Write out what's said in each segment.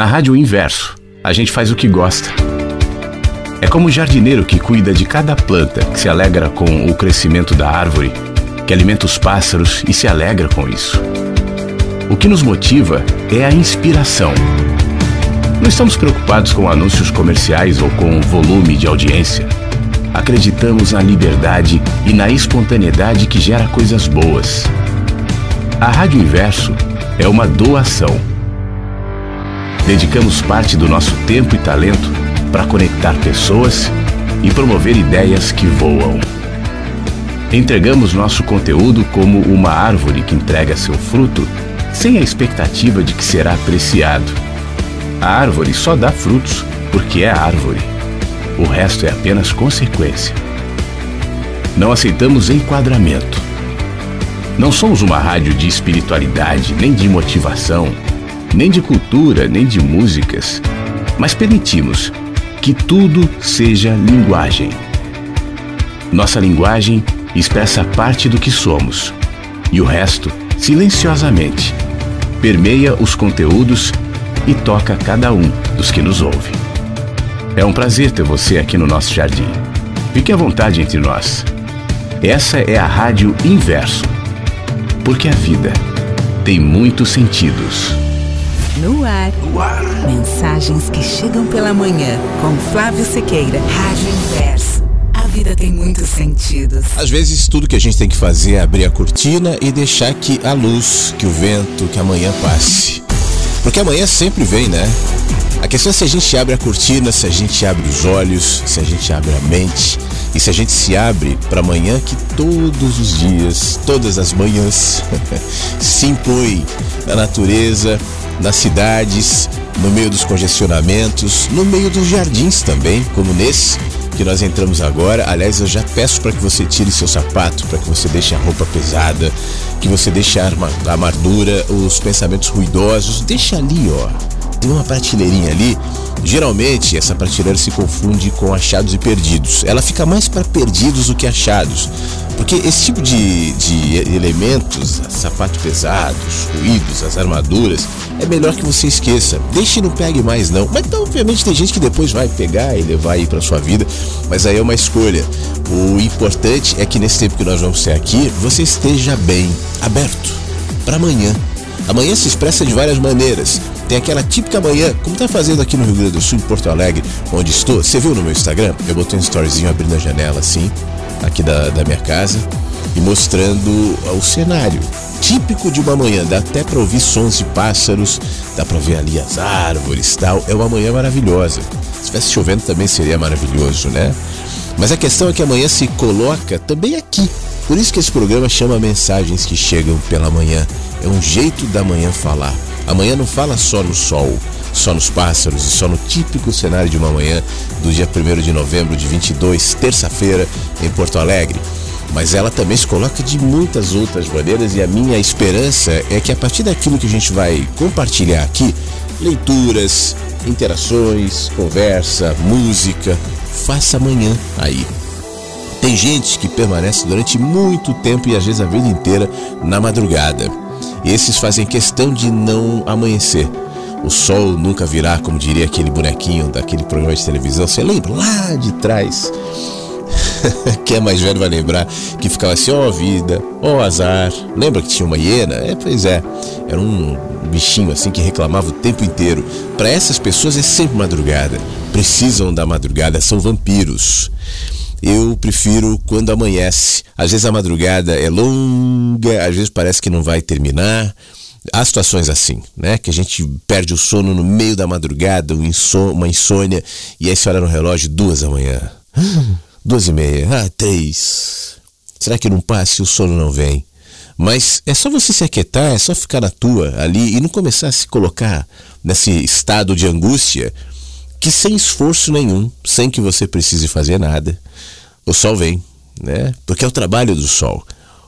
Na rádio inverso, a gente faz o que gosta. É como o jardineiro que cuida de cada planta, que se alegra com o crescimento da árvore, que alimenta os pássaros e se alegra com isso. O que nos motiva é a inspiração. Não estamos preocupados com anúncios comerciais ou com volume de audiência. Acreditamos na liberdade e na espontaneidade que gera coisas boas. A Rádio Inverso é uma doação Dedicamos parte do nosso tempo e talento para conectar pessoas e promover ideias que voam. Entregamos nosso conteúdo como uma árvore que entrega seu fruto sem a expectativa de que será apreciado. A árvore só dá frutos porque é árvore. O resto é apenas consequência. Não aceitamos enquadramento. Não somos uma rádio de espiritualidade nem de motivação nem de cultura, nem de músicas, mas permitimos que tudo seja linguagem. Nossa linguagem expressa parte do que somos e o resto, silenciosamente, permeia os conteúdos e toca cada um dos que nos ouve. É um prazer ter você aqui no nosso jardim. Fique à vontade entre nós. Essa é a Rádio Inverso, porque a vida tem muitos sentidos. No ar. No ar. Mensagens que chegam pela manhã. Com Flávio Sequeira. Rádio Inverso. A vida tem muitos sentidos. Às vezes, tudo que a gente tem que fazer é abrir a cortina e deixar que a luz, que o vento, que amanhã passe. Porque amanhã sempre vem, né? A questão é se a gente abre a cortina, se a gente abre os olhos, se a gente abre a mente e se a gente se abre para amanhã que todos os dias, todas as manhãs, se impõe na natureza, nas cidades, no meio dos congestionamentos, no meio dos jardins também, como nesse que nós entramos agora. Aliás, eu já peço para que você tire seu sapato, para que você deixe a roupa pesada, que você deixe a, a amargura, os pensamentos ruidosos. Deixa ali, ó. Tem uma prateleirinha ali. Geralmente, essa prateleira se confunde com achados e perdidos. Ela fica mais para perdidos do que achados. Porque esse tipo de, de elementos, sapatos pesados, ruídos, as armaduras, é melhor que você esqueça. Deixe e não pegue mais não. Mas então, obviamente tem gente que depois vai pegar e levar aí para sua vida, mas aí é uma escolha. O importante é que nesse tempo que nós vamos ter aqui, você esteja bem, aberto para amanhã. Amanhã se expressa de várias maneiras. Tem aquela típica manhã, como tá fazendo aqui no Rio Grande do Sul, em Porto Alegre, onde estou. Você viu no meu Instagram? Eu botei um storyzinho abrindo a janela assim, aqui da, da minha casa e mostrando o cenário típico de uma manhã. Dá até para ouvir sons de pássaros, dá para ver ali as árvores tal. É uma manhã maravilhosa. Se estivesse chovendo também seria maravilhoso, né? Mas a questão é que amanhã se coloca também aqui. Por isso que esse programa chama Mensagens que Chegam pela Manhã. É um jeito da manhã falar. Amanhã não fala só no sol, só nos pássaros e só no típico cenário de uma manhã do dia 1 de novembro de 22, terça-feira, em Porto Alegre. Mas ela também se coloca de muitas outras maneiras e a minha esperança é que a partir daquilo que a gente vai compartilhar aqui, leituras, interações, conversa, música, faça amanhã aí. Tem gente que permanece durante muito tempo e às vezes a vida inteira na madrugada. Esses fazem questão de não amanhecer. O sol nunca virá, como diria aquele bonequinho daquele programa de televisão. Você lembra lá de trás? Quem é mais velho vai lembrar que ficava assim, ó oh, vida, ó oh, azar. Lembra que tinha uma hiena? É, pois é. Era um bichinho assim que reclamava o tempo inteiro. Para essas pessoas é sempre madrugada. Precisam da madrugada, são vampiros. Eu prefiro quando amanhece. Às vezes a madrugada é longa, às vezes parece que não vai terminar. Há situações assim, né? Que a gente perde o sono no meio da madrugada, uma insônia, e aí você olha no relógio duas da manhã. Duas e meia, ah, três. Será que não passa e o sono não vem? Mas é só você se aquietar, é só ficar na tua ali e não começar a se colocar nesse estado de angústia que sem esforço nenhum, sem que você precise fazer nada, o sol vem, né? Porque é o trabalho do sol.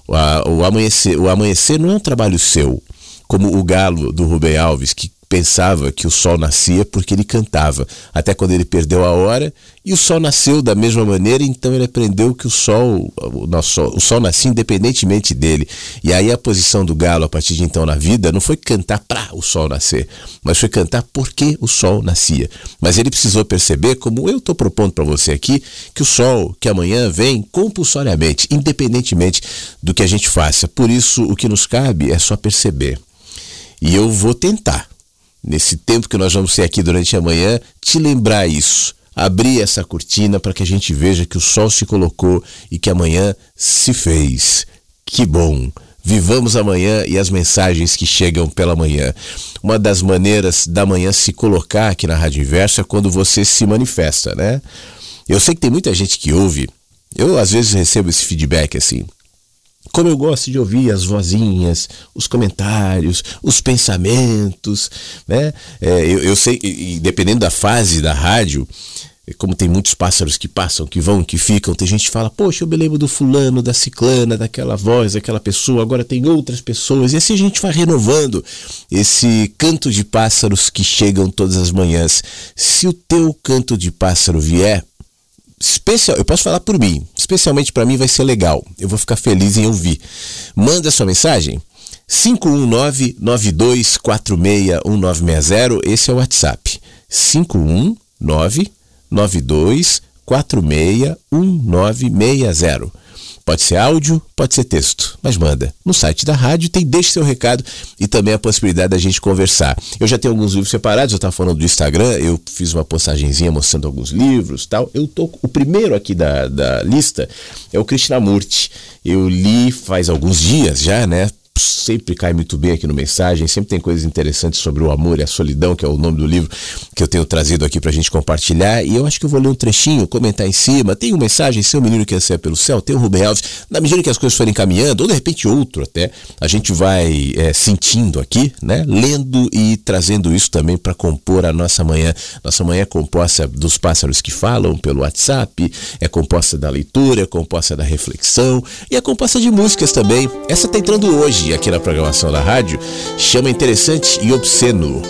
O, amanhecer, o amanhecer não é um trabalho seu, como o galo do Rubem Alves, que pensava que o sol nascia porque ele cantava, até quando ele perdeu a hora e o sol nasceu da mesma maneira, então ele aprendeu que o sol, o, nosso, o sol nascia independentemente dele. E aí a posição do galo a partir de então na vida não foi cantar para o sol nascer, mas foi cantar porque o sol nascia. Mas ele precisou perceber, como eu estou propondo para você aqui, que o sol que amanhã vem compulsoriamente, independentemente do que a gente faça. Por isso o que nos cabe é só perceber. E eu vou tentar, nesse tempo que nós vamos ser aqui durante a manhã, te lembrar isso abrir essa cortina para que a gente veja que o sol se colocou e que amanhã se fez. Que bom! Vivamos amanhã e as mensagens que chegam pela manhã. Uma das maneiras da manhã se colocar aqui na Rádio Inverso é quando você se manifesta, né? Eu sei que tem muita gente que ouve. Eu às vezes recebo esse feedback assim. Como eu gosto de ouvir as vozinhas, os comentários, os pensamentos, né? É, eu, eu sei, e dependendo da fase da rádio, como tem muitos pássaros que passam, que vão, que ficam, tem gente que fala, poxa, eu me lembro do fulano, da ciclana, daquela voz, daquela pessoa, agora tem outras pessoas, e assim a gente vai renovando esse canto de pássaros que chegam todas as manhãs. Se o teu canto de pássaro vier, especial, eu posso falar por mim, especialmente para mim vai ser legal. Eu vou ficar feliz em ouvir. Manda sua mensagem 519-9246-1960, esse é o WhatsApp. 519 92461960. Pode ser áudio, pode ser texto, mas manda. No site da rádio tem Deixe Seu Recado e também a possibilidade da gente conversar. Eu já tenho alguns livros separados, eu estava falando do Instagram, eu fiz uma postagenzinha mostrando alguns livros tal. Eu tô, o primeiro aqui da, da lista é o Krishnamurti. Eu li faz alguns dias já, né? Sempre cai muito bem aqui no Mensagem, sempre tem coisas interessantes sobre o amor e a solidão, que é o nome do livro que eu tenho trazido aqui pra gente compartilhar. E eu acho que eu vou ler um trechinho, comentar em cima. Tem uma mensagem, seu menino que anseia pelo céu, tem o Rubem Alves. Na medida que as coisas forem caminhando, ou de repente outro até, a gente vai é, sentindo aqui, né? Lendo e trazendo isso também para compor a nossa manhã. Nossa manhã é composta dos pássaros que falam pelo WhatsApp, é composta da leitura, é composta da reflexão e é composta de músicas também. Essa tá entrando hoje aqui na programação da rádio, chama Interessante e Obsceno.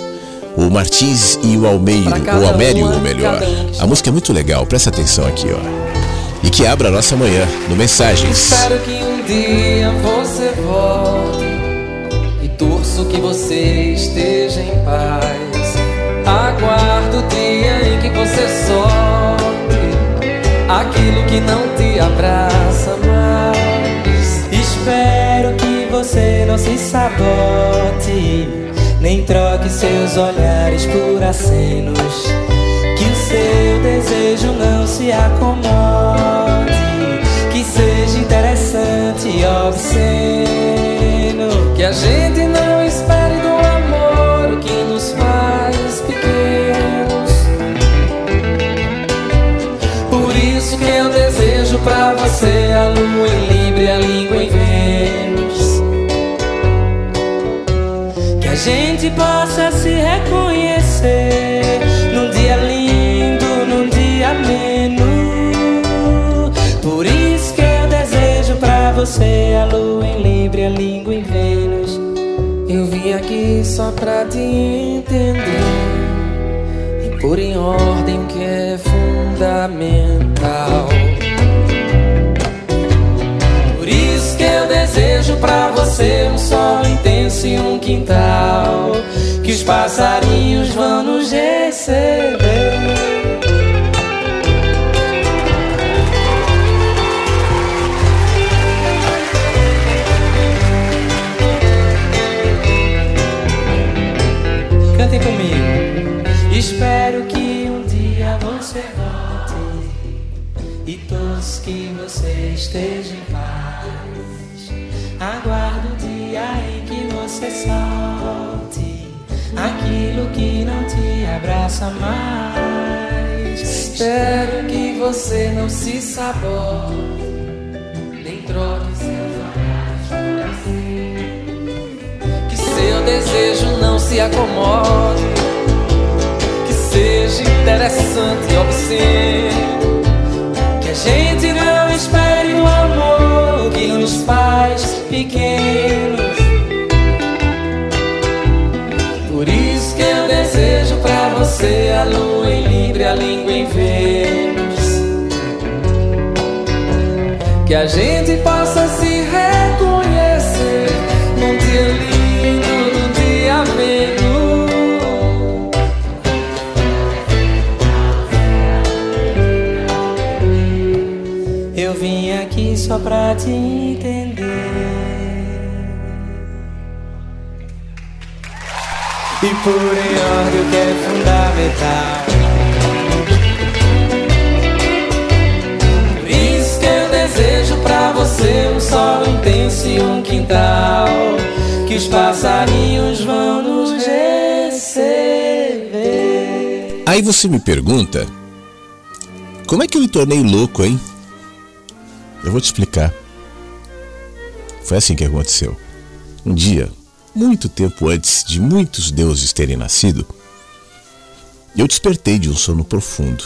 O Martins e o Almeiro, o Almério, ou melhor. A música é muito legal, presta atenção aqui, ó. E que abra a nossa manhã no Mensagens. Espero que um dia você volte e torço que você esteja em paz. Aguardo o dia em que você solte aquilo que não te abraça mais. Você não se sabote, nem troque seus olhares por acenos. Que o seu desejo não se acomode, que seja interessante e obsceno. Que a gente não espere do amor o que nos faz pequenos. Por isso que eu desejo pra você a lua em Libra, a língua em gente possa se reconhecer num dia lindo, num dia menos. Por isso que eu desejo pra você a lua em Libra, a língua em Vênus. Eu vim aqui só pra te entender e pôr em ordem que é fundamental. desejo pra um sol intenso e um quintal que os passarinhos vão nos receber. Cantem comigo. Espero que um dia você volte e todos que você esteja em paz. Aguardo o dia em que você solte aquilo que não te abraça mais. Espero que você não se sabote, nem troque Que seu desejo não se acomode, que seja interessante e obsceno. Que a gente não espere o amor que nos faz pequenos. Por isso que a lua em Libra, a língua em Vênus. Que a gente possa se reconhecer num dia lindo, num dia ameno. Eu vim aqui só pra te entender. Por em ordem que é fundamental. Por isso que eu desejo pra você um sol intenso e um quintal que os passarinhos vão nos receber. Aí você me pergunta, como é que eu me tornei louco, hein? Eu vou te explicar. Foi assim que aconteceu. Um dia, muito tempo antes de muitos deuses terem nascido, eu despertei de um sono profundo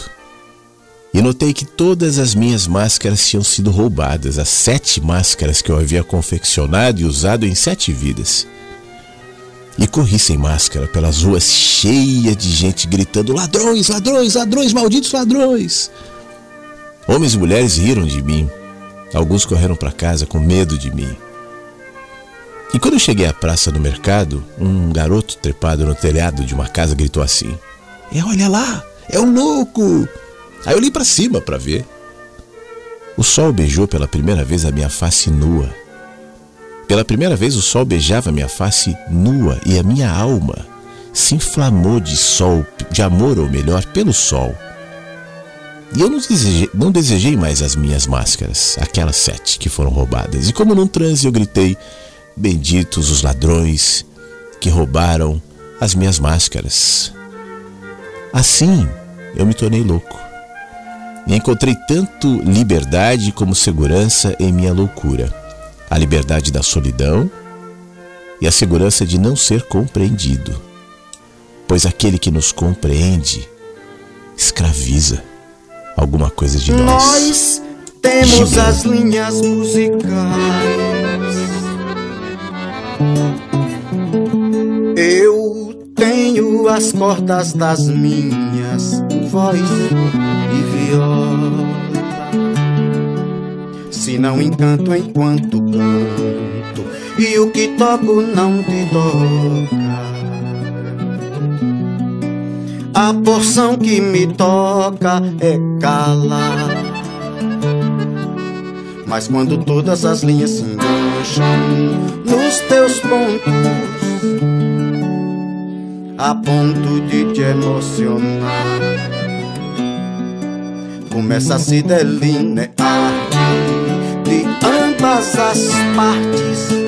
e notei que todas as minhas máscaras tinham sido roubadas, as sete máscaras que eu havia confeccionado e usado em sete vidas. E corri sem máscara pelas ruas cheias de gente gritando: ladrões, ladrões, ladrões, malditos ladrões! Homens e mulheres riram de mim. Alguns correram para casa com medo de mim. E quando eu cheguei à praça do mercado, um garoto trepado no telhado de uma casa gritou assim: É, olha lá, é um louco! Aí eu olhei para cima para ver. O sol beijou pela primeira vez a minha face nua. Pela primeira vez o sol beijava minha face nua e a minha alma se inflamou de sol, de amor ou melhor, pelo sol. E eu não desejei, não desejei mais as minhas máscaras, aquelas sete que foram roubadas. E como num transe eu gritei: Benditos os ladrões que roubaram as minhas máscaras. Assim eu me tornei louco. E encontrei tanto liberdade como segurança em minha loucura. A liberdade da solidão e a segurança de não ser compreendido. Pois aquele que nos compreende escraviza alguma coisa de nós. Nós temos as linhas musicais eu tenho as cordas das minhas voz e viola. Se não encanto enquanto canto, e o que toco não te toca. A porção que me toca é calar. Mas quando todas as linhas se engancham nos teus pontos, a ponto de te emocionar, começa a se delinear de ambas as partes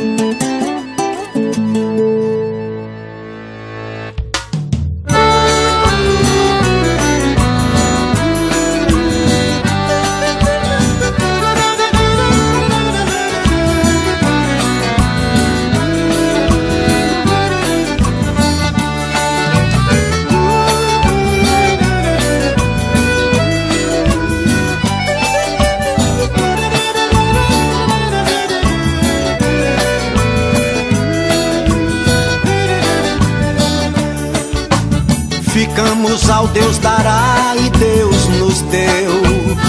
Ficamos ao Deus dará e Deus nos deu,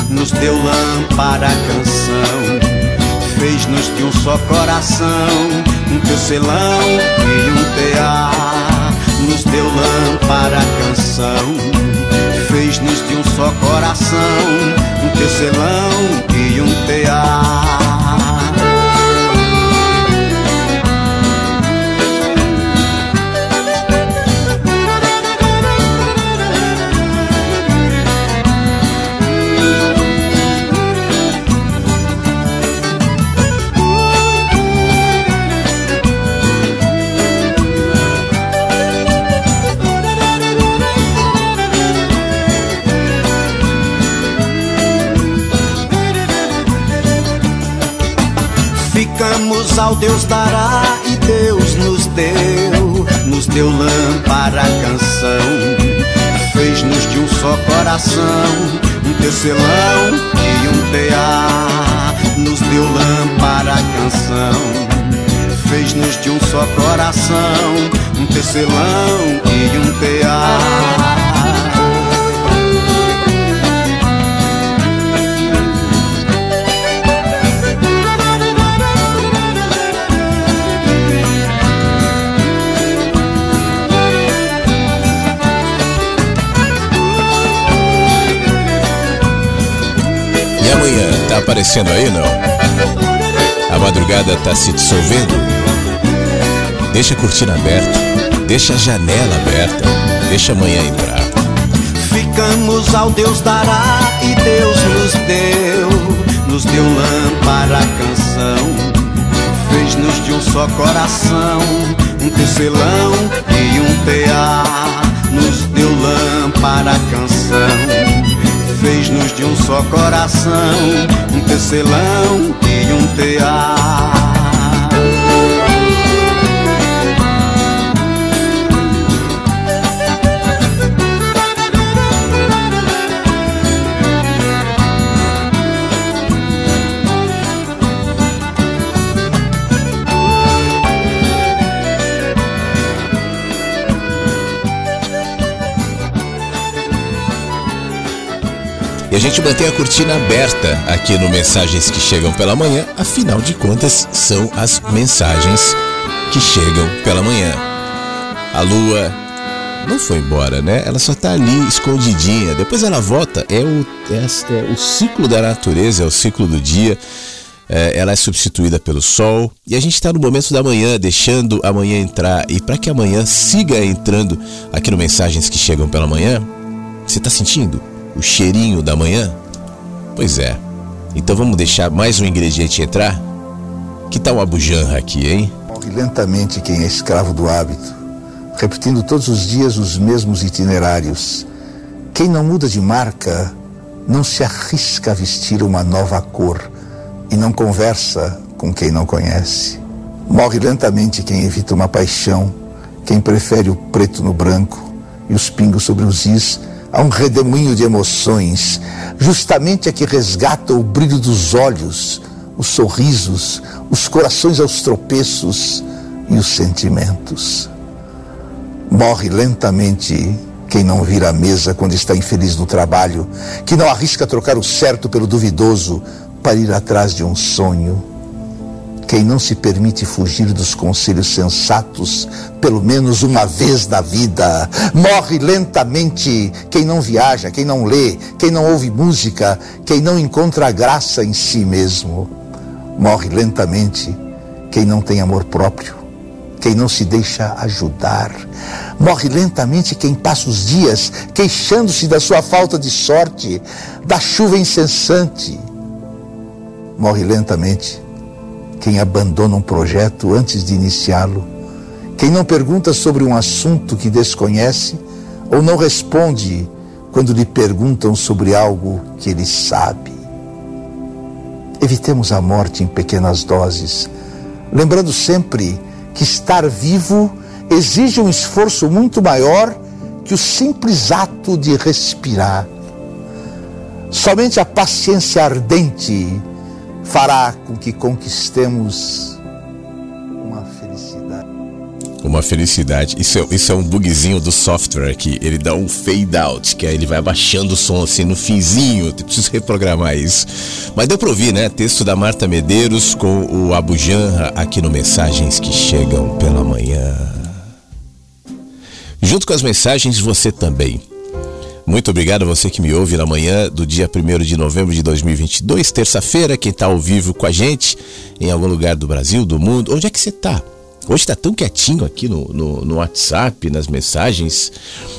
nos deu lâmpada canção, fez-nos de um só coração, um tecelão e um tear, nos deu lâmpada canção, fez-nos de um só coração, um tecelão e um tear. Ao Deus dará e Deus nos deu, nos deu lâmpada canção, fez-nos de um só coração, um tecelão e um tear, nos deu lâmpada canção, fez-nos de um só coração, um tecelão e um tear. E amanhã, tá aparecendo aí não? A madrugada tá se dissolvendo? Deixa a cortina aberta, deixa a janela aberta, deixa amanhã entrar. Ficamos ao Deus dará e Deus nos deu, nos deu lâmpada canção fez-nos de um só coração, um tecelão e um tear, nos deu lâmpada canção. Fez-nos de um só coração, um tecelão e um tear. A gente mantém a cortina aberta aqui no Mensagens que Chegam pela Manhã, afinal de contas, são as mensagens que chegam pela manhã. A lua não foi embora, né? Ela só tá ali escondidinha. Depois ela volta. É o, é, é o ciclo da natureza, é o ciclo do dia. É, ela é substituída pelo sol. E a gente está no momento da manhã, deixando a manhã entrar. E para que amanhã siga entrando aqui no Mensagens que Chegam pela Manhã, você está sentindo? O cheirinho da manhã? Pois é. Então vamos deixar mais um ingrediente entrar? Que tal a bujanra aqui, hein? Morre lentamente quem é escravo do hábito, repetindo todos os dias os mesmos itinerários. Quem não muda de marca não se arrisca a vestir uma nova cor e não conversa com quem não conhece. Morre lentamente quem evita uma paixão, quem prefere o preto no branco e os pingos sobre os is a um redemoinho de emoções, justamente a que resgata o brilho dos olhos, os sorrisos, os corações aos tropeços e os sentimentos. Morre lentamente quem não vira a mesa quando está infeliz no trabalho, que não arrisca trocar o certo pelo duvidoso para ir atrás de um sonho quem não se permite fugir dos conselhos sensatos, pelo menos uma vez na vida, morre lentamente. Quem não viaja, quem não lê, quem não ouve música, quem não encontra graça em si mesmo, morre lentamente. Quem não tem amor próprio, quem não se deixa ajudar, morre lentamente quem passa os dias queixando-se da sua falta de sorte, da chuva incessante. Morre lentamente quem abandona um projeto antes de iniciá-lo, quem não pergunta sobre um assunto que desconhece ou não responde quando lhe perguntam sobre algo que ele sabe. Evitemos a morte em pequenas doses, lembrando sempre que estar vivo exige um esforço muito maior que o simples ato de respirar. Somente a paciência ardente fará com que conquistemos uma felicidade. Uma felicidade. Isso é, isso é um bugzinho do software aqui. Ele dá um fade out, que aí ele vai baixando o som assim no finzinho. Eu preciso reprogramar isso. Mas deu pra ouvir, né? Texto da Marta Medeiros com o Abu Janra aqui no Mensagens que Chegam pela Manhã. Junto com as mensagens, você também muito obrigado a você que me ouve na manhã do dia 1 de novembro de 2022, terça-feira, quem está ao vivo com a gente em algum lugar do Brasil, do mundo. Onde é que você está? Hoje está tão quietinho aqui no, no, no, WhatsApp, nas mensagens.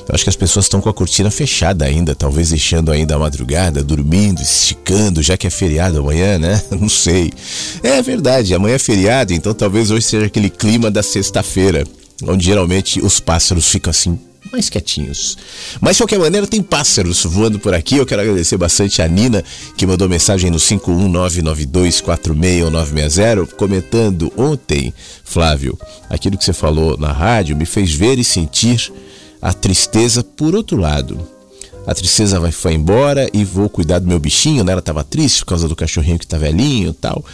Eu acho que as pessoas estão com a cortina fechada ainda, talvez deixando ainda a madrugada, dormindo, esticando, já que é feriado amanhã, né? Não sei. É verdade, amanhã é feriado, então talvez hoje seja aquele clima da sexta-feira, onde geralmente os pássaros ficam assim mais quietinhos. Mas de qualquer maneira, tem pássaros voando por aqui. Eu quero agradecer bastante a Nina, que mandou mensagem no 51992461960, comentando ontem, Flávio, aquilo que você falou na rádio me fez ver e sentir a tristeza por outro lado. A tristeza vai foi embora e vou cuidar do meu bichinho, né? Ela estava triste por causa do cachorrinho que tá velhinho e tal.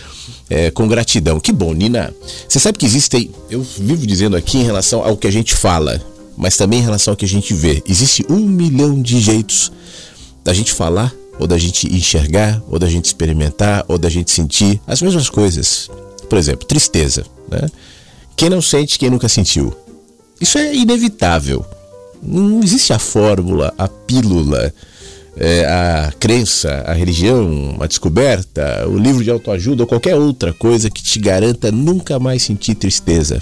É, com gratidão. Que bom, Nina. Você sabe que existem. Eu vivo dizendo aqui em relação ao que a gente fala mas também em relação ao que a gente vê. Existe um milhão de jeitos da gente falar, ou da gente enxergar, ou da gente experimentar, ou da gente sentir as mesmas coisas. Por exemplo, tristeza. Né? Quem não sente, quem nunca sentiu. Isso é inevitável. Não existe a fórmula, a pílula é, a crença, a religião, a descoberta, o livro de autoajuda ou qualquer outra coisa que te garanta nunca mais sentir tristeza.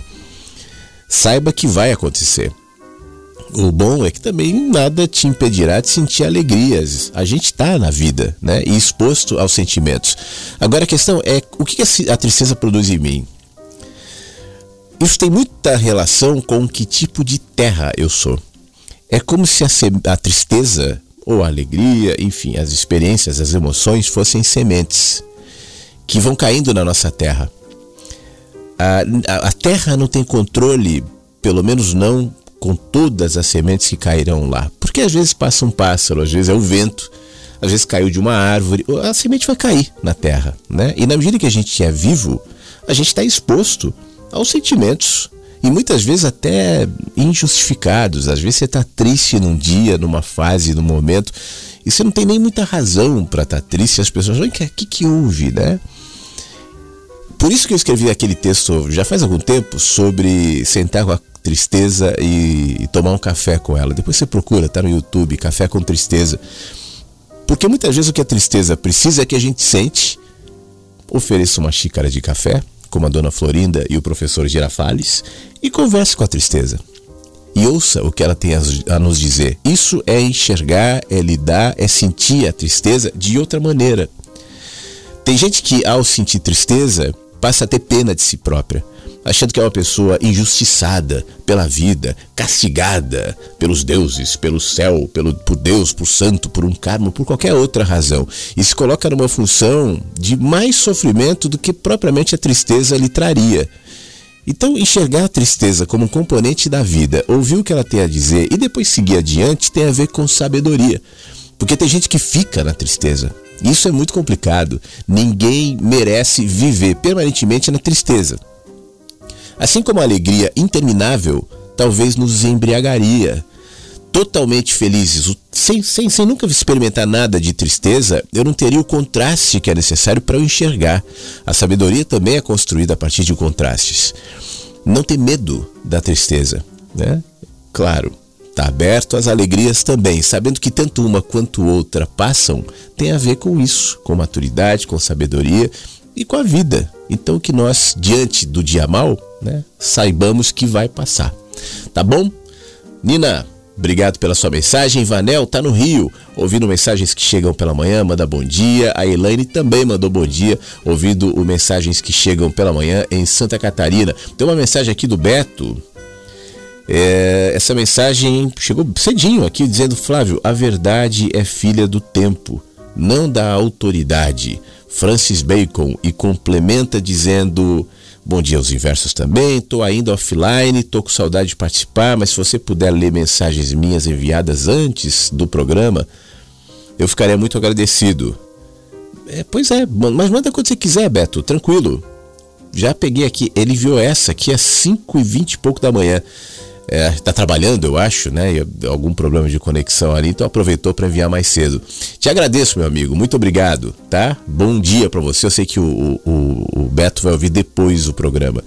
Saiba que vai acontecer. O bom é que também nada te impedirá de sentir alegrias. A gente está na vida, né? E exposto aos sentimentos. Agora a questão é o que a tristeza produz em mim? Isso tem muita relação com que tipo de terra eu sou. É como se a, a tristeza ou a alegria, enfim, as experiências, as emoções fossem sementes que vão caindo na nossa terra. A, a, a terra não tem controle, pelo menos não com todas as sementes que cairão lá. Porque às vezes passa um pássaro, às vezes é o vento, às vezes caiu de uma árvore, a semente vai cair na terra, né? E na medida que a gente é vivo, a gente está exposto aos sentimentos e muitas vezes até injustificados. Às vezes você está triste num dia, numa fase, num momento, e você não tem nem muita razão para estar tá triste. As pessoas, o que, que, que houve, né? Por isso que eu escrevi aquele texto já faz algum tempo sobre sentar com a tristeza e, e tomar um café com ela. Depois você procura, tá no YouTube, café com tristeza. Porque muitas vezes o que a tristeza precisa é que a gente sente, ofereça uma xícara de café, como a dona Florinda e o professor Girafales, e converse com a tristeza. E ouça o que ela tem a nos dizer. Isso é enxergar, é lidar, é sentir a tristeza de outra maneira. Tem gente que, ao sentir tristeza, passa a ter pena de si própria achando que é uma pessoa injustiçada pela vida, castigada pelos deuses, pelo céu, pelo, por Deus, por santo, por um karma, por qualquer outra razão. E se coloca numa função de mais sofrimento do que propriamente a tristeza lhe traria. Então, enxergar a tristeza como um componente da vida, ouvir o que ela tem a dizer e depois seguir adiante tem a ver com sabedoria. Porque tem gente que fica na tristeza. Isso é muito complicado. Ninguém merece viver permanentemente na tristeza. Assim como a alegria interminável talvez nos embriagaria. Totalmente felizes, sem, sem, sem nunca experimentar nada de tristeza, eu não teria o contraste que é necessário para eu enxergar. A sabedoria também é construída a partir de contrastes. Não ter medo da tristeza, né? Claro, está aberto às alegrias também, sabendo que tanto uma quanto outra passam, tem a ver com isso, com maturidade, com sabedoria e com a vida. Então que nós, diante do dia mal, né, saibamos que vai passar. Tá bom? Nina, obrigado pela sua mensagem. Vanel tá no Rio, ouvindo mensagens que chegam pela manhã, manda bom dia. A Elaine também mandou bom dia, ouvindo o mensagens que chegam pela manhã em Santa Catarina. Tem uma mensagem aqui do Beto. É, essa mensagem chegou cedinho aqui dizendo: Flávio, a verdade é filha do tempo, não da autoridade. Francis Bacon e complementa dizendo: Bom dia aos inversos também. Estou ainda offline, estou com saudade de participar, mas se você puder ler mensagens minhas enviadas antes do programa, eu ficaria muito agradecido. É, pois é, mas manda quando você quiser, Beto, tranquilo. Já peguei aqui, ele viu essa aqui às 5 e 20 e pouco da manhã está é, trabalhando, eu acho, né? E algum problema de conexão ali, então aproveitou para enviar mais cedo. Te agradeço, meu amigo, muito obrigado, tá? Bom dia para você. Eu sei que o, o, o Beto vai ouvir depois o programa.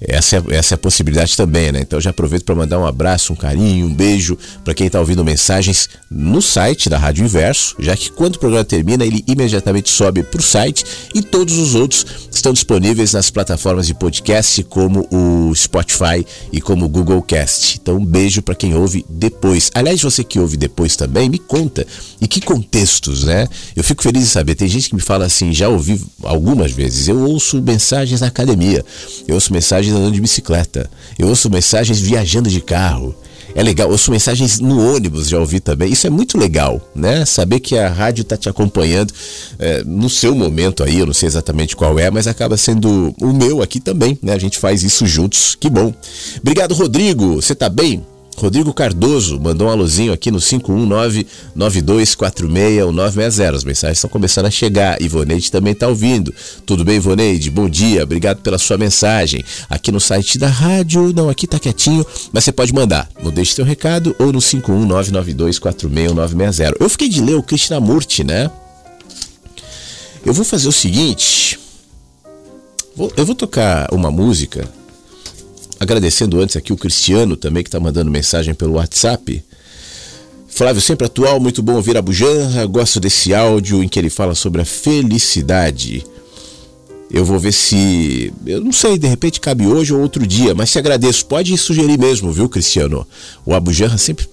Essa é, essa é a possibilidade também, né? Então já aproveito para mandar um abraço, um carinho, um beijo para quem está ouvindo mensagens no site da Rádio Inverso, já que quando o programa termina, ele imediatamente sobe para o site e todos os outros estão disponíveis nas plataformas de podcast como o Spotify e como o Google Cast. Então um beijo para quem ouve depois. Aliás, você que ouve depois também, me conta e que contextos, né? Eu fico feliz em saber. Tem gente que me fala assim, já ouvi algumas vezes. Eu ouço mensagens na academia, eu ouço mensagens mensagens andando de bicicleta. Eu ouço mensagens viajando de carro. É legal, eu ouço mensagens no ônibus, já ouvi também. Isso é muito legal, né? Saber que a rádio está te acompanhando é, no seu momento aí, eu não sei exatamente qual é, mas acaba sendo o meu aqui também, né? A gente faz isso juntos, que bom. Obrigado, Rodrigo. Você tá bem? Rodrigo Cardoso mandou um alôzinho aqui no 519-9246-1960. As mensagens estão começando a chegar. Ivoneide também está ouvindo. Tudo bem, Ivoneide? Bom dia, obrigado pela sua mensagem. Aqui no site da rádio, não, aqui tá quietinho, mas você pode mandar. Não deixe seu recado ou no 5199246-1960. Eu fiquei de ler o Krishnamurti, né? Eu vou fazer o seguinte. eu vou tocar uma música Agradecendo antes aqui o Cristiano também que está mandando mensagem pelo WhatsApp. Flávio, sempre atual, muito bom ouvir a Bujanra. Gosto desse áudio em que ele fala sobre a felicidade. Eu vou ver se. Eu não sei, de repente cabe hoje ou outro dia, mas te agradeço. Pode sugerir mesmo, viu, Cristiano? O Abujanra sempre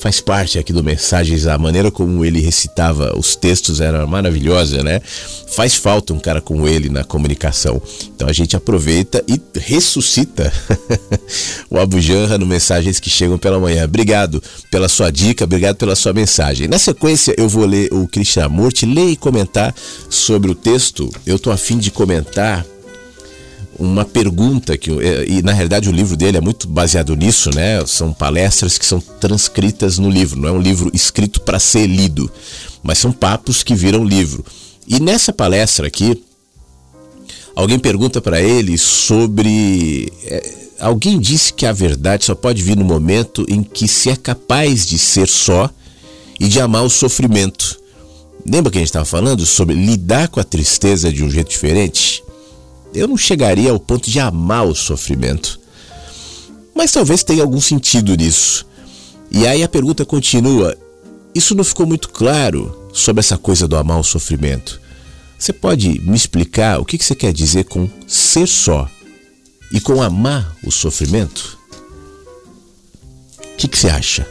faz parte aqui do Mensagens, a maneira como ele recitava os textos era maravilhosa, né? Faz falta um cara como ele na comunicação. Então a gente aproveita e ressuscita o Abu Janra no Mensagens que chegam pela manhã. Obrigado pela sua dica, obrigado pela sua mensagem. Na sequência eu vou ler o Krishnamurti, ler e comentar sobre o texto. Eu tô afim de comentar uma pergunta que é, e na realidade o livro dele é muito baseado nisso, né? São palestras que são transcritas no livro, não é um livro escrito para ser lido, mas são papos que viram livro. E nessa palestra aqui, alguém pergunta para ele sobre é, alguém disse que a verdade só pode vir no momento em que se é capaz de ser só e de amar o sofrimento. Lembra que a gente estava falando sobre lidar com a tristeza de um jeito diferente? Eu não chegaria ao ponto de amar o sofrimento. Mas talvez tenha algum sentido nisso. E aí a pergunta continua: isso não ficou muito claro sobre essa coisa do amar o sofrimento. Você pode me explicar o que você quer dizer com ser só e com amar o sofrimento? O que você acha?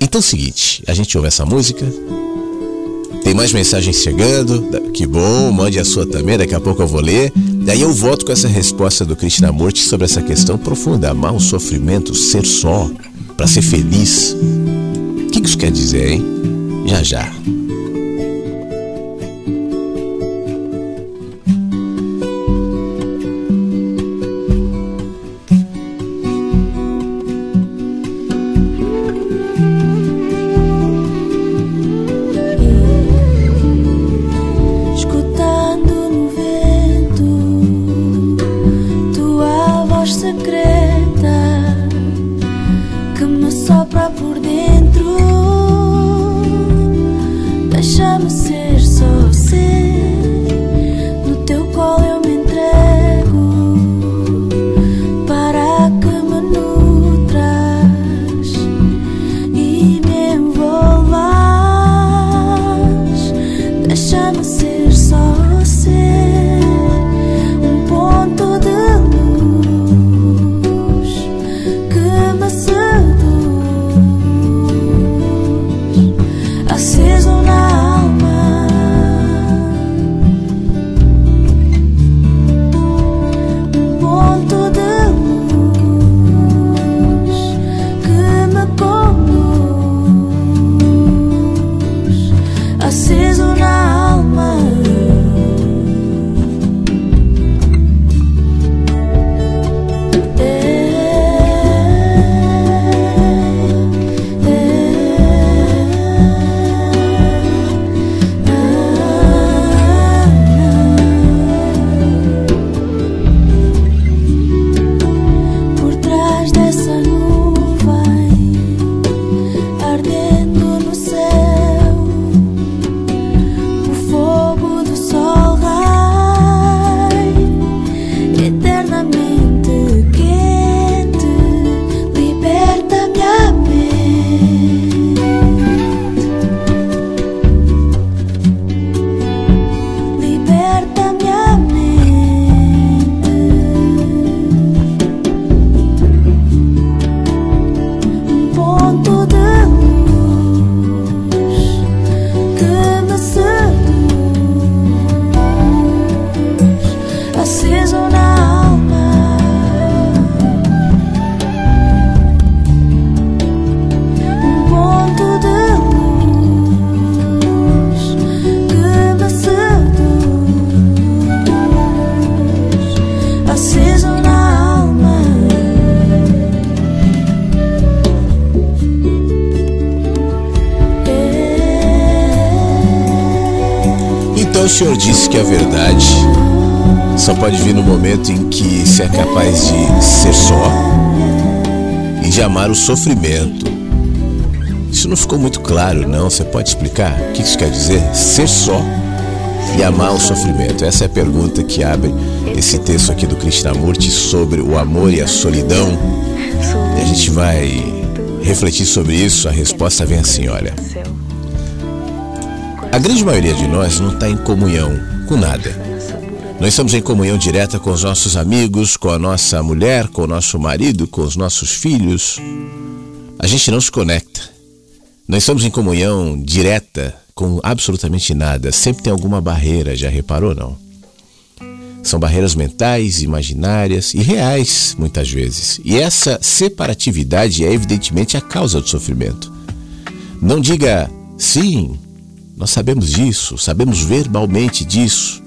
Então é o seguinte, a gente ouve essa música. Tem mais mensagens chegando. Que bom, mande a sua também, daqui a pouco eu vou ler. Daí eu volto com essa resposta do Krishnamurti sobre essa questão profunda: amar o sofrimento, ser só, para ser feliz. O que isso quer dizer, hein? Já já. por dentro. Deixa-me ser. Senhor disse que a verdade só pode vir no momento em que se é capaz de ser só e de amar o sofrimento. Isso não ficou muito claro, não? Você pode explicar o que isso quer dizer? Ser só e amar o sofrimento. Essa é a pergunta que abre esse texto aqui do Krishnamurti sobre o amor e a solidão. E a gente vai refletir sobre isso, a resposta vem assim: olha. A grande maioria de nós não está em comunhão com nada. Nós estamos em comunhão direta com os nossos amigos, com a nossa mulher, com o nosso marido, com os nossos filhos. A gente não se conecta. Nós estamos em comunhão direta com absolutamente nada. Sempre tem alguma barreira, já reparou não? São barreiras mentais, imaginárias e reais, muitas vezes. E essa separatividade é evidentemente a causa do sofrimento. Não diga sim, nós sabemos disso, sabemos verbalmente disso.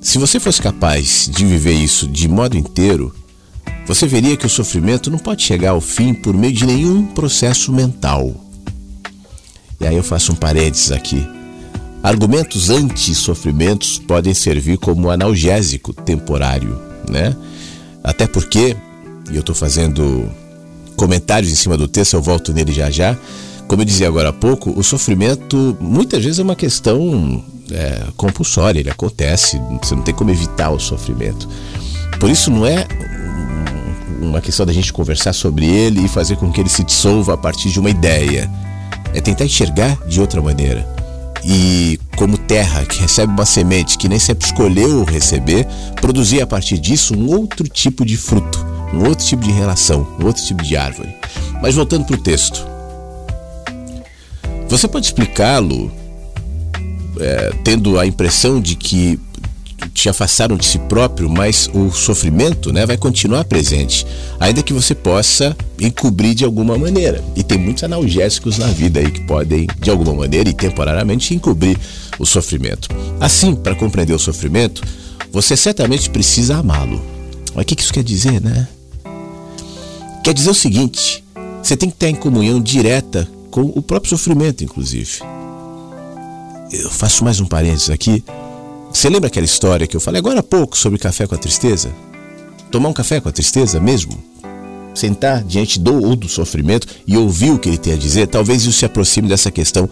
Se você fosse capaz de viver isso de modo inteiro, você veria que o sofrimento não pode chegar ao fim por meio de nenhum processo mental. E aí eu faço um parênteses aqui. Argumentos anti-sofrimentos podem servir como analgésico temporário, né? Até porque, e eu estou fazendo comentários em cima do texto, eu volto nele já já. Como eu dizia agora há pouco, o sofrimento muitas vezes é uma questão é, compulsória, ele acontece, você não tem como evitar o sofrimento. Por isso não é uma questão da gente conversar sobre ele e fazer com que ele se dissolva a partir de uma ideia. É tentar enxergar de outra maneira e, como terra que recebe uma semente que nem sempre escolheu receber, produzir a partir disso um outro tipo de fruto, um outro tipo de relação, um outro tipo de árvore. Mas voltando para o texto. Você pode explicá-lo é, tendo a impressão de que te afastaram de si próprio, mas o sofrimento né, vai continuar presente, ainda que você possa encobrir de alguma maneira. E tem muitos analgésicos na vida aí que podem, de alguma maneira e temporariamente, encobrir o sofrimento. Assim, para compreender o sofrimento, você certamente precisa amá-lo. Mas o que isso quer dizer, né? Quer dizer o seguinte: você tem que estar em comunhão direta com o próprio sofrimento, inclusive. Eu faço mais um parênteses aqui. Você lembra aquela história que eu falei agora há pouco sobre café com a tristeza? Tomar um café com a tristeza mesmo? Sentar diante do ou do sofrimento e ouvir o que ele tem a dizer, talvez isso se aproxime dessa questão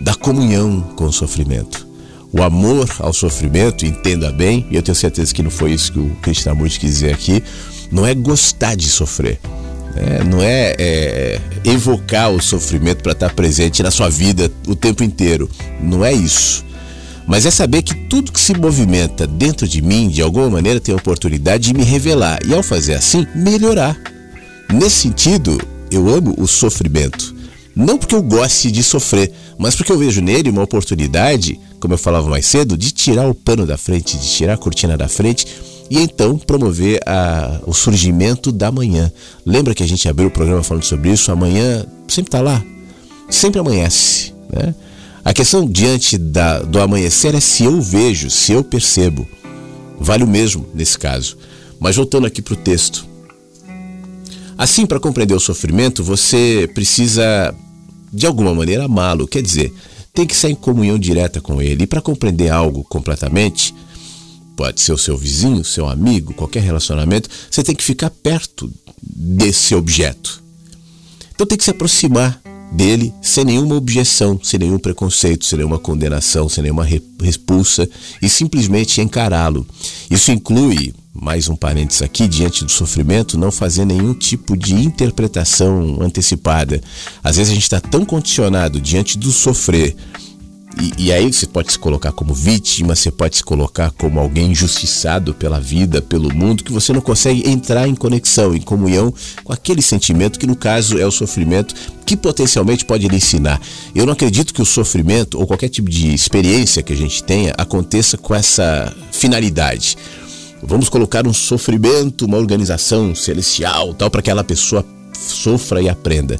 da comunhão com o sofrimento. O amor ao sofrimento, entenda bem, e eu tenho certeza que não foi isso que o Krishnamurti quis dizer aqui, não é gostar de sofrer. É, não é, é, evocar o sofrimento para estar presente na sua vida o tempo inteiro. Não é isso mas é saber que tudo que se movimenta dentro de mim, de alguma maneira, tem a oportunidade de me revelar e, ao fazer assim, melhorar. Nesse sentido, eu amo o sofrimento. Não porque eu goste de sofrer, mas porque eu vejo nele uma oportunidade, como eu falava mais cedo, de tirar o pano da frente, de tirar a cortina da frente e então promover a, o surgimento da manhã. Lembra que a gente abriu o programa falando sobre isso? Amanhã sempre está lá, sempre amanhece. Né? A questão diante da, do amanhecer é se eu vejo, se eu percebo. Vale o mesmo nesse caso. Mas voltando aqui para o texto. Assim, para compreender o sofrimento, você precisa, de alguma maneira, amá-lo. Quer dizer, tem que ser em comunhão direta com ele. E para compreender algo completamente, pode ser o seu vizinho, seu amigo, qualquer relacionamento, você tem que ficar perto desse objeto. Então tem que se aproximar dele sem nenhuma objeção, sem nenhum preconceito, sem nenhuma condenação, sem nenhuma repulsa e simplesmente encará-lo. Isso inclui, mais um parênteses aqui, diante do sofrimento, não fazer nenhum tipo de interpretação antecipada. Às vezes a gente está tão condicionado diante do sofrer e, e, aí você pode se colocar como vítima, você pode se colocar como alguém injustiçado pela vida, pelo mundo, que você não consegue entrar em conexão, em comunhão com aquele sentimento que no caso é o sofrimento que potencialmente pode lhe ensinar. Eu não acredito que o sofrimento ou qualquer tipo de experiência que a gente tenha aconteça com essa finalidade. Vamos colocar um sofrimento, uma organização celestial, tal, para que aquela pessoa sofra e aprenda.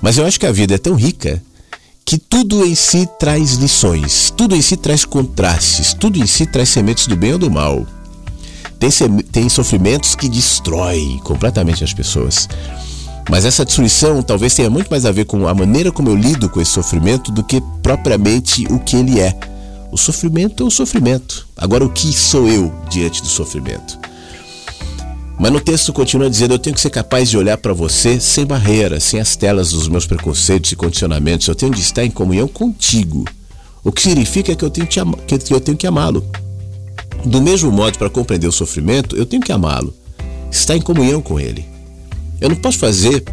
Mas eu acho que a vida é tão rica que tudo em si traz lições, tudo em si traz contrastes, tudo em si traz sementes do bem ou do mal. Tem, tem sofrimentos que destroem completamente as pessoas. Mas essa destruição talvez tenha muito mais a ver com a maneira como eu lido com esse sofrimento do que propriamente o que ele é. O sofrimento é o sofrimento. Agora, o que sou eu diante do sofrimento? Mas no texto continua dizendo: eu tenho que ser capaz de olhar para você sem barreiras, sem as telas dos meus preconceitos e condicionamentos. Eu tenho de estar em comunhão contigo. O que significa que eu tenho que, que, eu tenho que amá-lo. Do mesmo modo, para compreender o sofrimento, eu tenho que amá-lo. Estar em comunhão com ele. Eu não posso fazer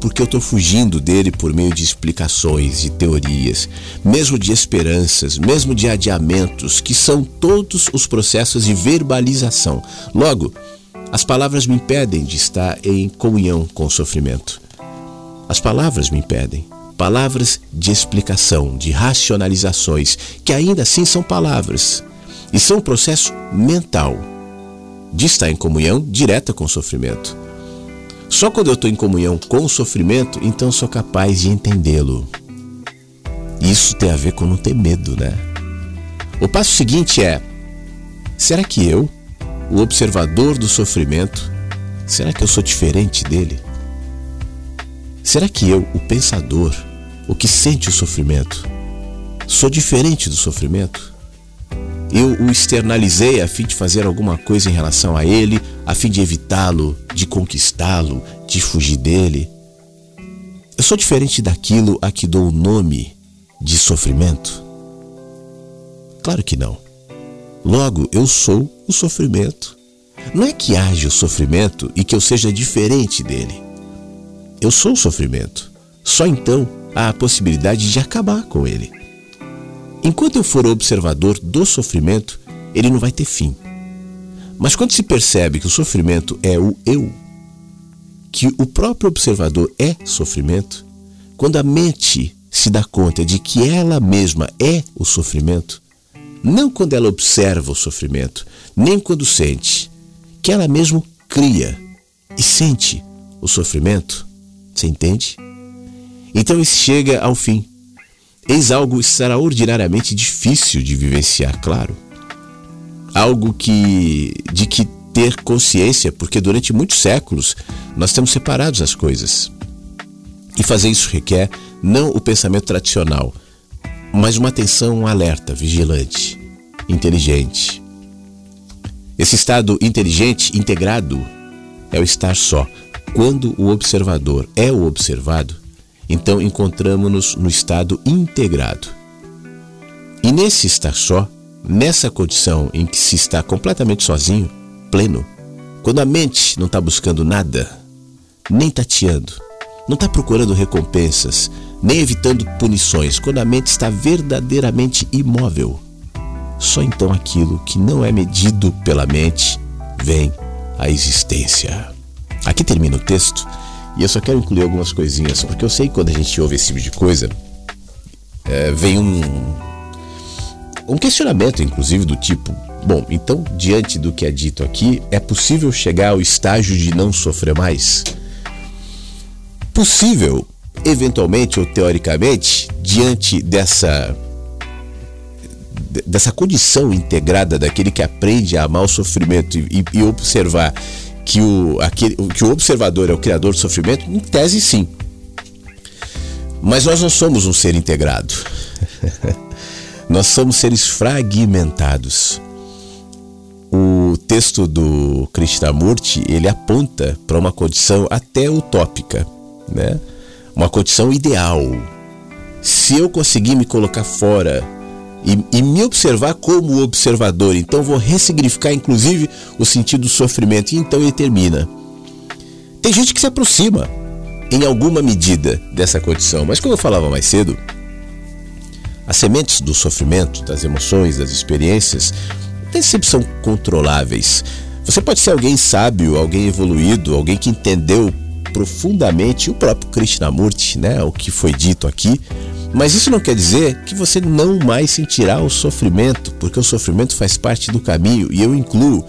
porque eu estou fugindo dele por meio de explicações, de teorias, mesmo de esperanças, mesmo de adiamentos, que são todos os processos de verbalização. Logo, as palavras me impedem de estar em comunhão com o sofrimento. As palavras me impedem. Palavras de explicação, de racionalizações, que ainda assim são palavras e são um processo mental de estar em comunhão direta com o sofrimento. Só quando eu estou em comunhão com o sofrimento, então sou capaz de entendê-lo. Isso tem a ver com não ter medo, né? O passo seguinte é: será que eu, o observador do sofrimento, será que eu sou diferente dele? Será que eu, o pensador, o que sente o sofrimento, sou diferente do sofrimento? Eu o externalizei a fim de fazer alguma coisa em relação a ele, a fim de evitá-lo, de conquistá-lo, de fugir dele. Eu sou diferente daquilo a que dou o nome de sofrimento? Claro que não. Logo, eu sou o sofrimento. Não é que haja o sofrimento e que eu seja diferente dele. Eu sou o sofrimento. Só então há a possibilidade de acabar com ele. Enquanto eu for observador do sofrimento, ele não vai ter fim. Mas quando se percebe que o sofrimento é o eu, que o próprio observador é sofrimento, quando a mente se dá conta de que ela mesma é o sofrimento, não quando ela observa o sofrimento, nem quando sente, que ela mesma cria e sente o sofrimento, você entende? Então isso chega ao fim. Eis algo extraordinariamente difícil de vivenciar, claro. Algo que de que ter consciência, porque durante muitos séculos nós temos separados as coisas. E fazer isso requer não o pensamento tradicional, mas uma atenção alerta, vigilante, inteligente. Esse estado inteligente, integrado, é o estar só. Quando o observador é o observado, então encontramos-nos no estado integrado. E nesse estar só, nessa condição em que se está completamente sozinho, pleno, quando a mente não está buscando nada, nem tateando, não está procurando recompensas, nem evitando punições, quando a mente está verdadeiramente imóvel, só então aquilo que não é medido pela mente vem à existência. Aqui termina o texto e eu só quero incluir algumas coisinhas, porque eu sei que quando a gente ouve esse tipo de coisa, é, vem um, um questionamento, inclusive, do tipo: bom, então, diante do que é dito aqui, é possível chegar ao estágio de não sofrer mais? Possível, eventualmente ou teoricamente, diante dessa dessa condição integrada daquele que aprende a amar o sofrimento e, e observar que o, aquele, que o observador é o criador do sofrimento? Em tese, sim. Mas nós não somos um ser integrado. nós somos seres fragmentados. O texto do Krishnamurti, ele aponta para uma condição até utópica, né? Uma condição ideal. Se eu conseguir me colocar fora e, e, me observar como observador. Então vou ressignificar, inclusive, o sentido do sofrimento. E então ele termina. Tem gente que se aproxima, em alguma medida, dessa condição. Mas como eu falava mais cedo, as sementes do sofrimento, das emoções, das experiências, nem sempre são controláveis. Você pode ser alguém sábio, alguém evoluído, alguém que entendeu profundamente o próprio Krishnamurti, né, o que foi dito aqui, mas isso não quer dizer que você não mais sentirá o sofrimento, porque o sofrimento faz parte do caminho e eu incluo.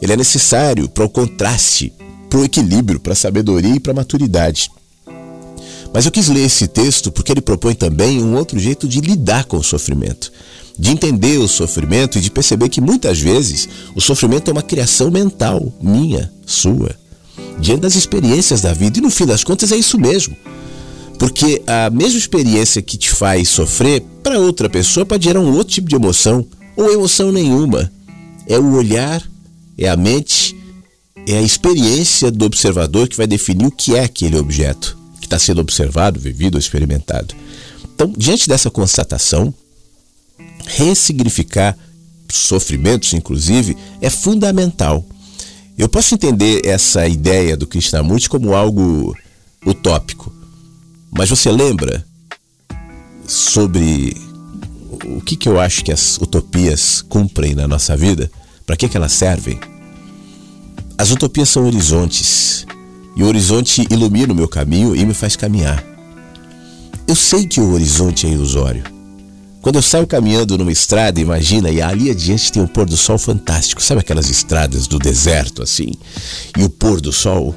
Ele é necessário para o contraste, para o equilíbrio, para a sabedoria e para a maturidade. Mas eu quis ler esse texto porque ele propõe também um outro jeito de lidar com o sofrimento, de entender o sofrimento e de perceber que muitas vezes o sofrimento é uma criação mental, minha, sua, diante das experiências da vida. E no fim das contas é isso mesmo. Porque a mesma experiência que te faz sofrer, para outra pessoa pode gerar um outro tipo de emoção, ou emoção nenhuma. É o olhar, é a mente, é a experiência do observador que vai definir o que é aquele objeto que está sendo observado, vivido ou experimentado. Então, diante dessa constatação, ressignificar sofrimentos, inclusive, é fundamental. Eu posso entender essa ideia do Krishnamurti como algo utópico Mas você lembra sobre o que, que eu acho que as utopias cumprem na nossa vida? Para que, que elas servem? As utopias são horizontes. E o horizonte ilumina o meu caminho e me faz caminhar. Eu sei que o horizonte é ilusório. Quando eu saio caminhando numa estrada, imagina, e ali adiante tem um pôr do sol fantástico. Sabe aquelas estradas do deserto assim? E o pôr do sol?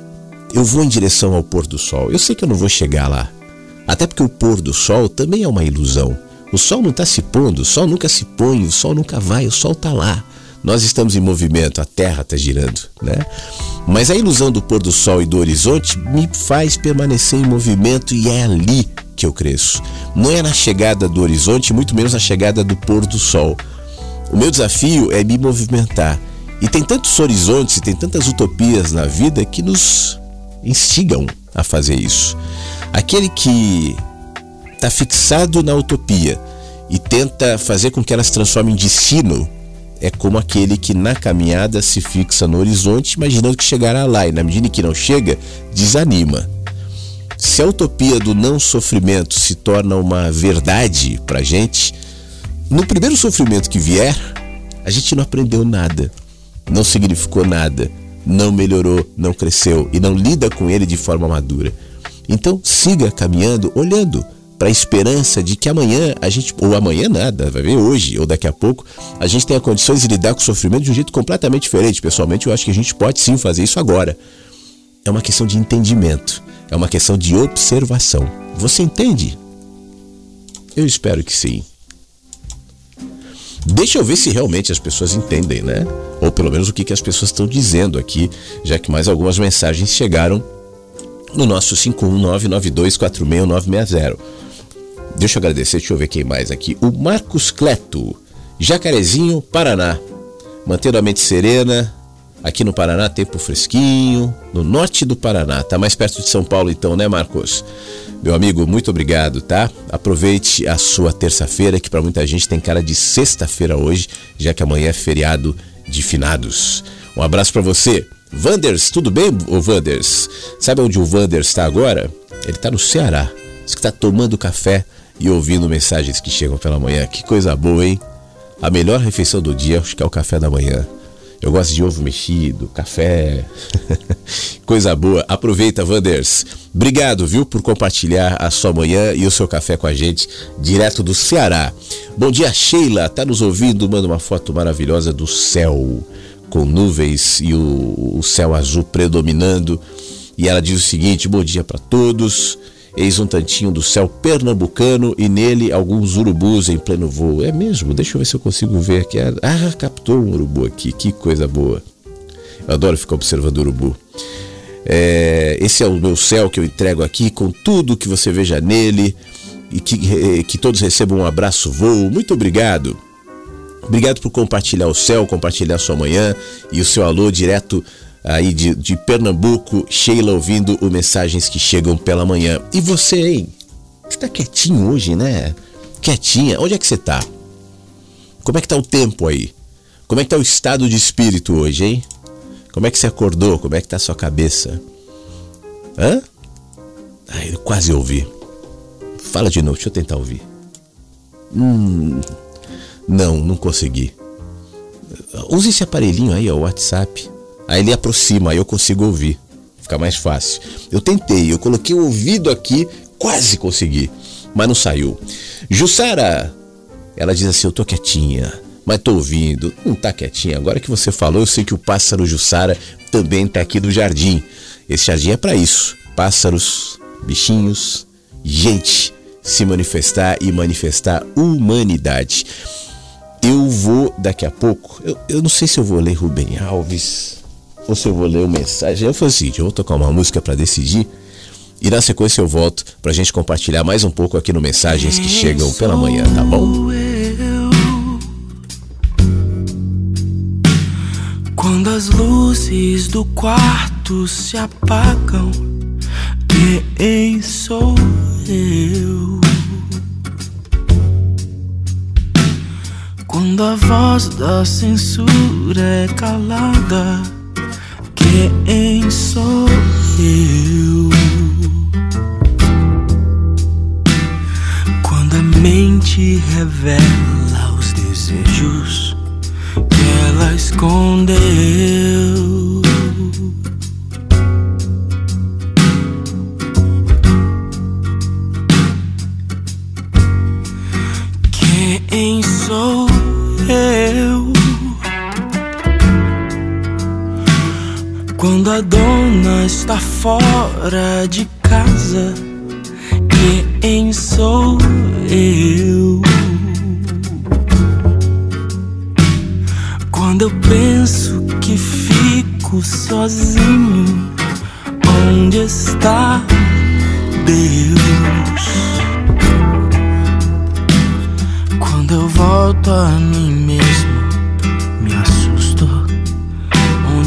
Eu vou em direção ao pôr do sol. Eu sei que eu não vou chegar lá. Até porque o pôr do sol também é uma ilusão. O sol não está se pondo, o sol nunca se põe, o sol nunca vai, o sol está lá. Nós estamos em movimento, a Terra está girando, né? Mas a ilusão do pôr do sol e do horizonte me faz permanecer em movimento e é ali que eu cresço. Não é na chegada do horizonte, muito menos na chegada do pôr do sol. O meu desafio é me movimentar. E tem tantos horizontes, tem tantas utopias na vida que nos instigam a fazer isso. Aquele que está fixado na utopia e tenta fazer com que ela se transforme em destino é como aquele que na caminhada se fixa no horizonte, imaginando que chegará lá, e na medida que não chega, desanima. Se a utopia do não sofrimento se torna uma verdade para a gente, no primeiro sofrimento que vier, a gente não aprendeu nada, não significou nada, não melhorou, não cresceu e não lida com ele de forma madura. Então siga caminhando, olhando para a esperança de que amanhã a gente, ou amanhã nada, vai ver hoje ou daqui a pouco, a gente tenha condições de lidar com o sofrimento de um jeito completamente diferente. Pessoalmente, eu acho que a gente pode sim fazer isso agora. É uma questão de entendimento, é uma questão de observação. Você entende? Eu espero que sim. Deixa eu ver se realmente as pessoas entendem, né? Ou pelo menos o que, que as pessoas estão dizendo aqui, já que mais algumas mensagens chegaram no nosso 51992461960. Deixa eu agradecer, deixa eu ver quem mais aqui. O Marcos Cleto, Jacarezinho, Paraná. Mantendo a mente serena. Aqui no Paraná, tempo fresquinho. No norte do Paraná. Tá mais perto de São Paulo, então, né, Marcos? Meu amigo, muito obrigado, tá? Aproveite a sua terça-feira, que para muita gente tem cara de sexta-feira hoje, já que amanhã é feriado de finados. Um abraço para você. Vanders, tudo bem, o Vanders? Sabe onde o Vanders está agora? Ele está no Ceará. Diz que está tomando café e ouvindo mensagens que chegam pela manhã. Que coisa boa, hein? A melhor refeição do dia acho que é o café da manhã. Eu gosto de ovo mexido, café. Coisa boa. Aproveita, Vanders. Obrigado, viu, por compartilhar a sua manhã e o seu café com a gente, direto do Ceará. Bom dia, Sheila. Tá nos ouvindo? Manda uma foto maravilhosa do céu com nuvens e o, o céu azul predominando. E ela diz o seguinte: Bom dia para todos. Eis um tantinho do céu pernambucano e nele alguns urubus em pleno voo. É mesmo? Deixa eu ver se eu consigo ver aqui. Ah, captou um urubu aqui. Que coisa boa. Eu adoro ficar observando urubu. É, esse é o meu céu que eu entrego aqui com tudo que você veja nele e que, que todos recebam um abraço voo. Muito obrigado. Obrigado por compartilhar o céu, compartilhar sua manhã e o seu alô direto aí de, de Pernambuco, Sheila ouvindo o mensagens que chegam pela manhã. E você, hein? Você tá quietinho hoje, né? Quietinha. Onde é que você tá? Como é que tá o tempo aí? Como é que tá o estado de espírito hoje, hein? Como é que você acordou? Como é que tá a sua cabeça? Hã? Ai, eu quase ouvi. Fala de novo, deixa eu tentar ouvir. Hum, não, não consegui. Use esse aparelhinho aí, o WhatsApp. Aí ele aproxima, aí eu consigo ouvir. Fica mais fácil. Eu tentei, eu coloquei o ouvido aqui, quase consegui, mas não saiu. Jussara, ela diz assim: Eu tô quietinha, mas tô ouvindo. Não tá quietinha. Agora que você falou, eu sei que o pássaro Jussara também tá aqui no jardim. Esse jardim é para isso: pássaros, bichinhos, gente se manifestar e manifestar humanidade. Eu vou daqui a pouco, eu, eu não sei se eu vou ler Rubem Alves ou se eu vou ler uma mensagem. Eu falei assim, eu vou tocar uma música para decidir e na sequência eu volto pra gente compartilhar mais um pouco aqui no Mensagens que chegam pela manhã, tá bom? Quando as luzes do quarto se apagam, quem sou eu? Quando a voz da censura é calada, quem sou eu? Quando a mente revela os desejos que ela escondeu. Quando a dona está fora de casa quem sou eu? Quando eu penso que fico sozinho, onde está Deus? Quando eu volto a mim mesmo,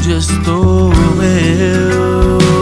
Onde estou eu?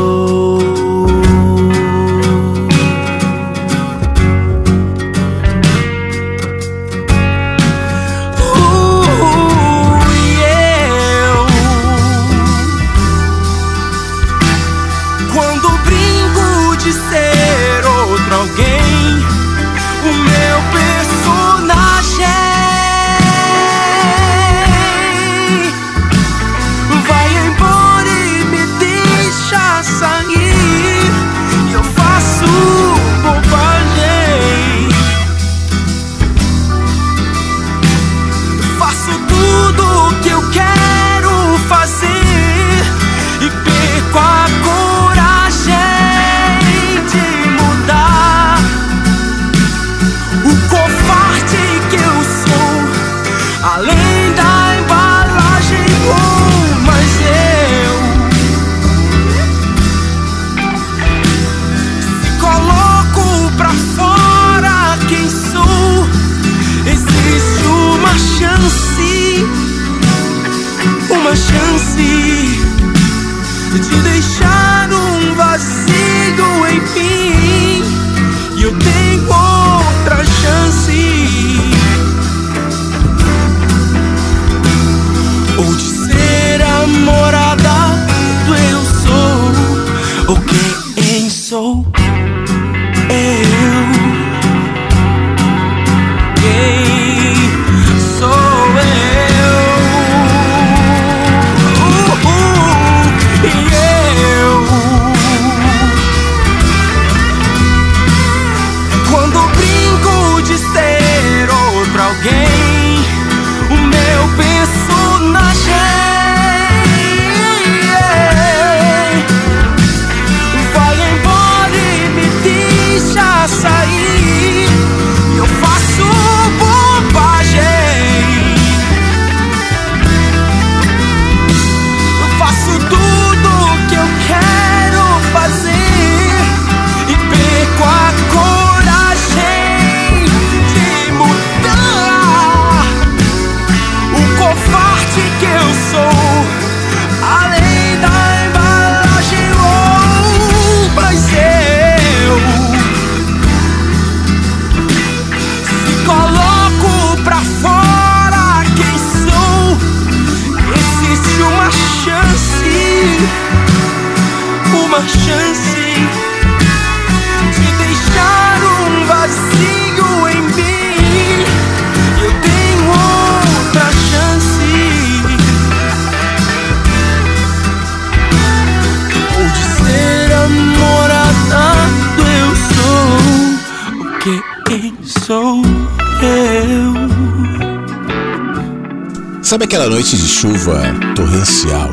Sabe aquela noite de chuva torrencial?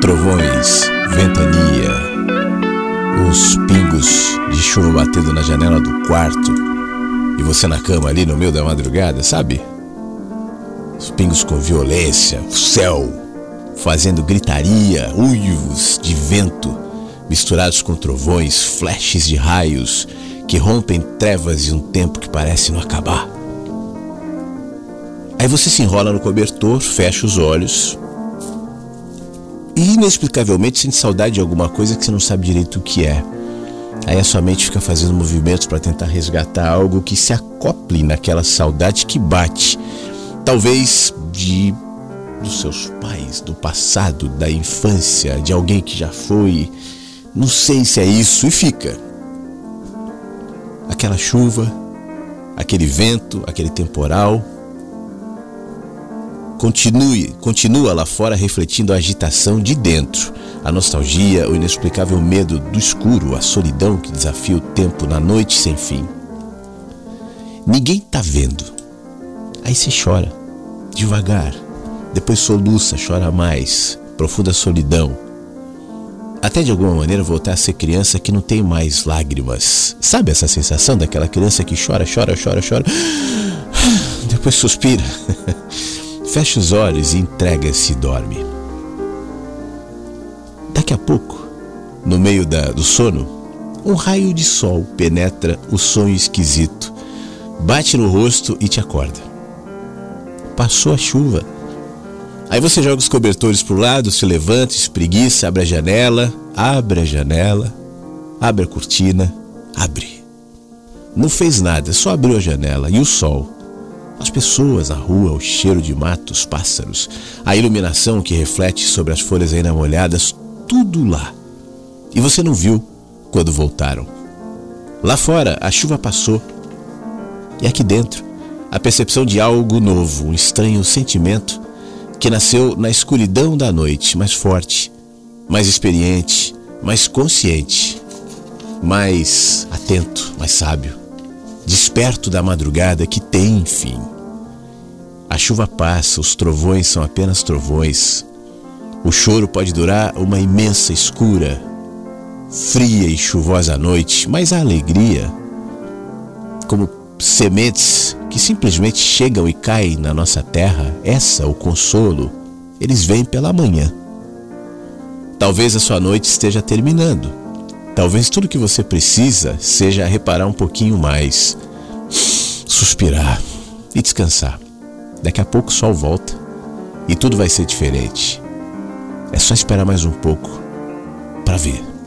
Trovões, ventania, uns pingos de chuva batendo na janela do quarto e você na cama ali no meio da madrugada, sabe? Os pingos com violência, o céu fazendo gritaria, uivos de vento misturados com trovões, flashes de raios que rompem trevas e um tempo que parece não acabar. Aí você se enrola no cobertor, fecha os olhos e inexplicavelmente sente saudade de alguma coisa que você não sabe direito o que é. Aí a sua mente fica fazendo movimentos para tentar resgatar algo que se acople naquela saudade que bate. Talvez de dos seus pais, do passado, da infância, de alguém que já foi. Não sei se é isso e fica. Aquela chuva, aquele vento, aquele temporal. Continue, continua lá fora refletindo a agitação de dentro, a nostalgia, o inexplicável medo do escuro, a solidão que desafia o tempo na noite sem fim. Ninguém tá vendo. Aí você chora, devagar, depois soluça, chora mais, profunda solidão. Até de alguma maneira voltar a ser criança que não tem mais lágrimas. Sabe essa sensação daquela criança que chora, chora, chora, chora, depois suspira, fecha os olhos e entrega-se e dorme. Daqui a pouco, no meio da, do sono, um raio de sol penetra o sonho esquisito, bate no rosto e te acorda. Passou a chuva. Aí você joga os cobertores pro lado, se levanta, espreguiça, abre a janela, abre a janela, abre a cortina, abre. Não fez nada, só abriu a janela e o sol. As pessoas, a rua, o cheiro de matos, pássaros, a iluminação que reflete sobre as folhas ainda molhadas, tudo lá. E você não viu quando voltaram. Lá fora, a chuva passou. E aqui dentro, a percepção de algo novo, um estranho sentimento que nasceu na escuridão da noite, mais forte, mais experiente, mais consciente, mais atento, mais sábio, desperto da madrugada que tem fim. A chuva passa, os trovões são apenas trovões. O choro pode durar uma imensa escura, fria e chuvosa noite, mas a alegria, como sementes que simplesmente chegam e caem na nossa terra, essa, o consolo, eles vêm pela manhã. Talvez a sua noite esteja terminando. Talvez tudo que você precisa seja reparar um pouquinho mais, suspirar e descansar. Daqui a pouco o sol volta e tudo vai ser diferente. É só esperar mais um pouco para ver.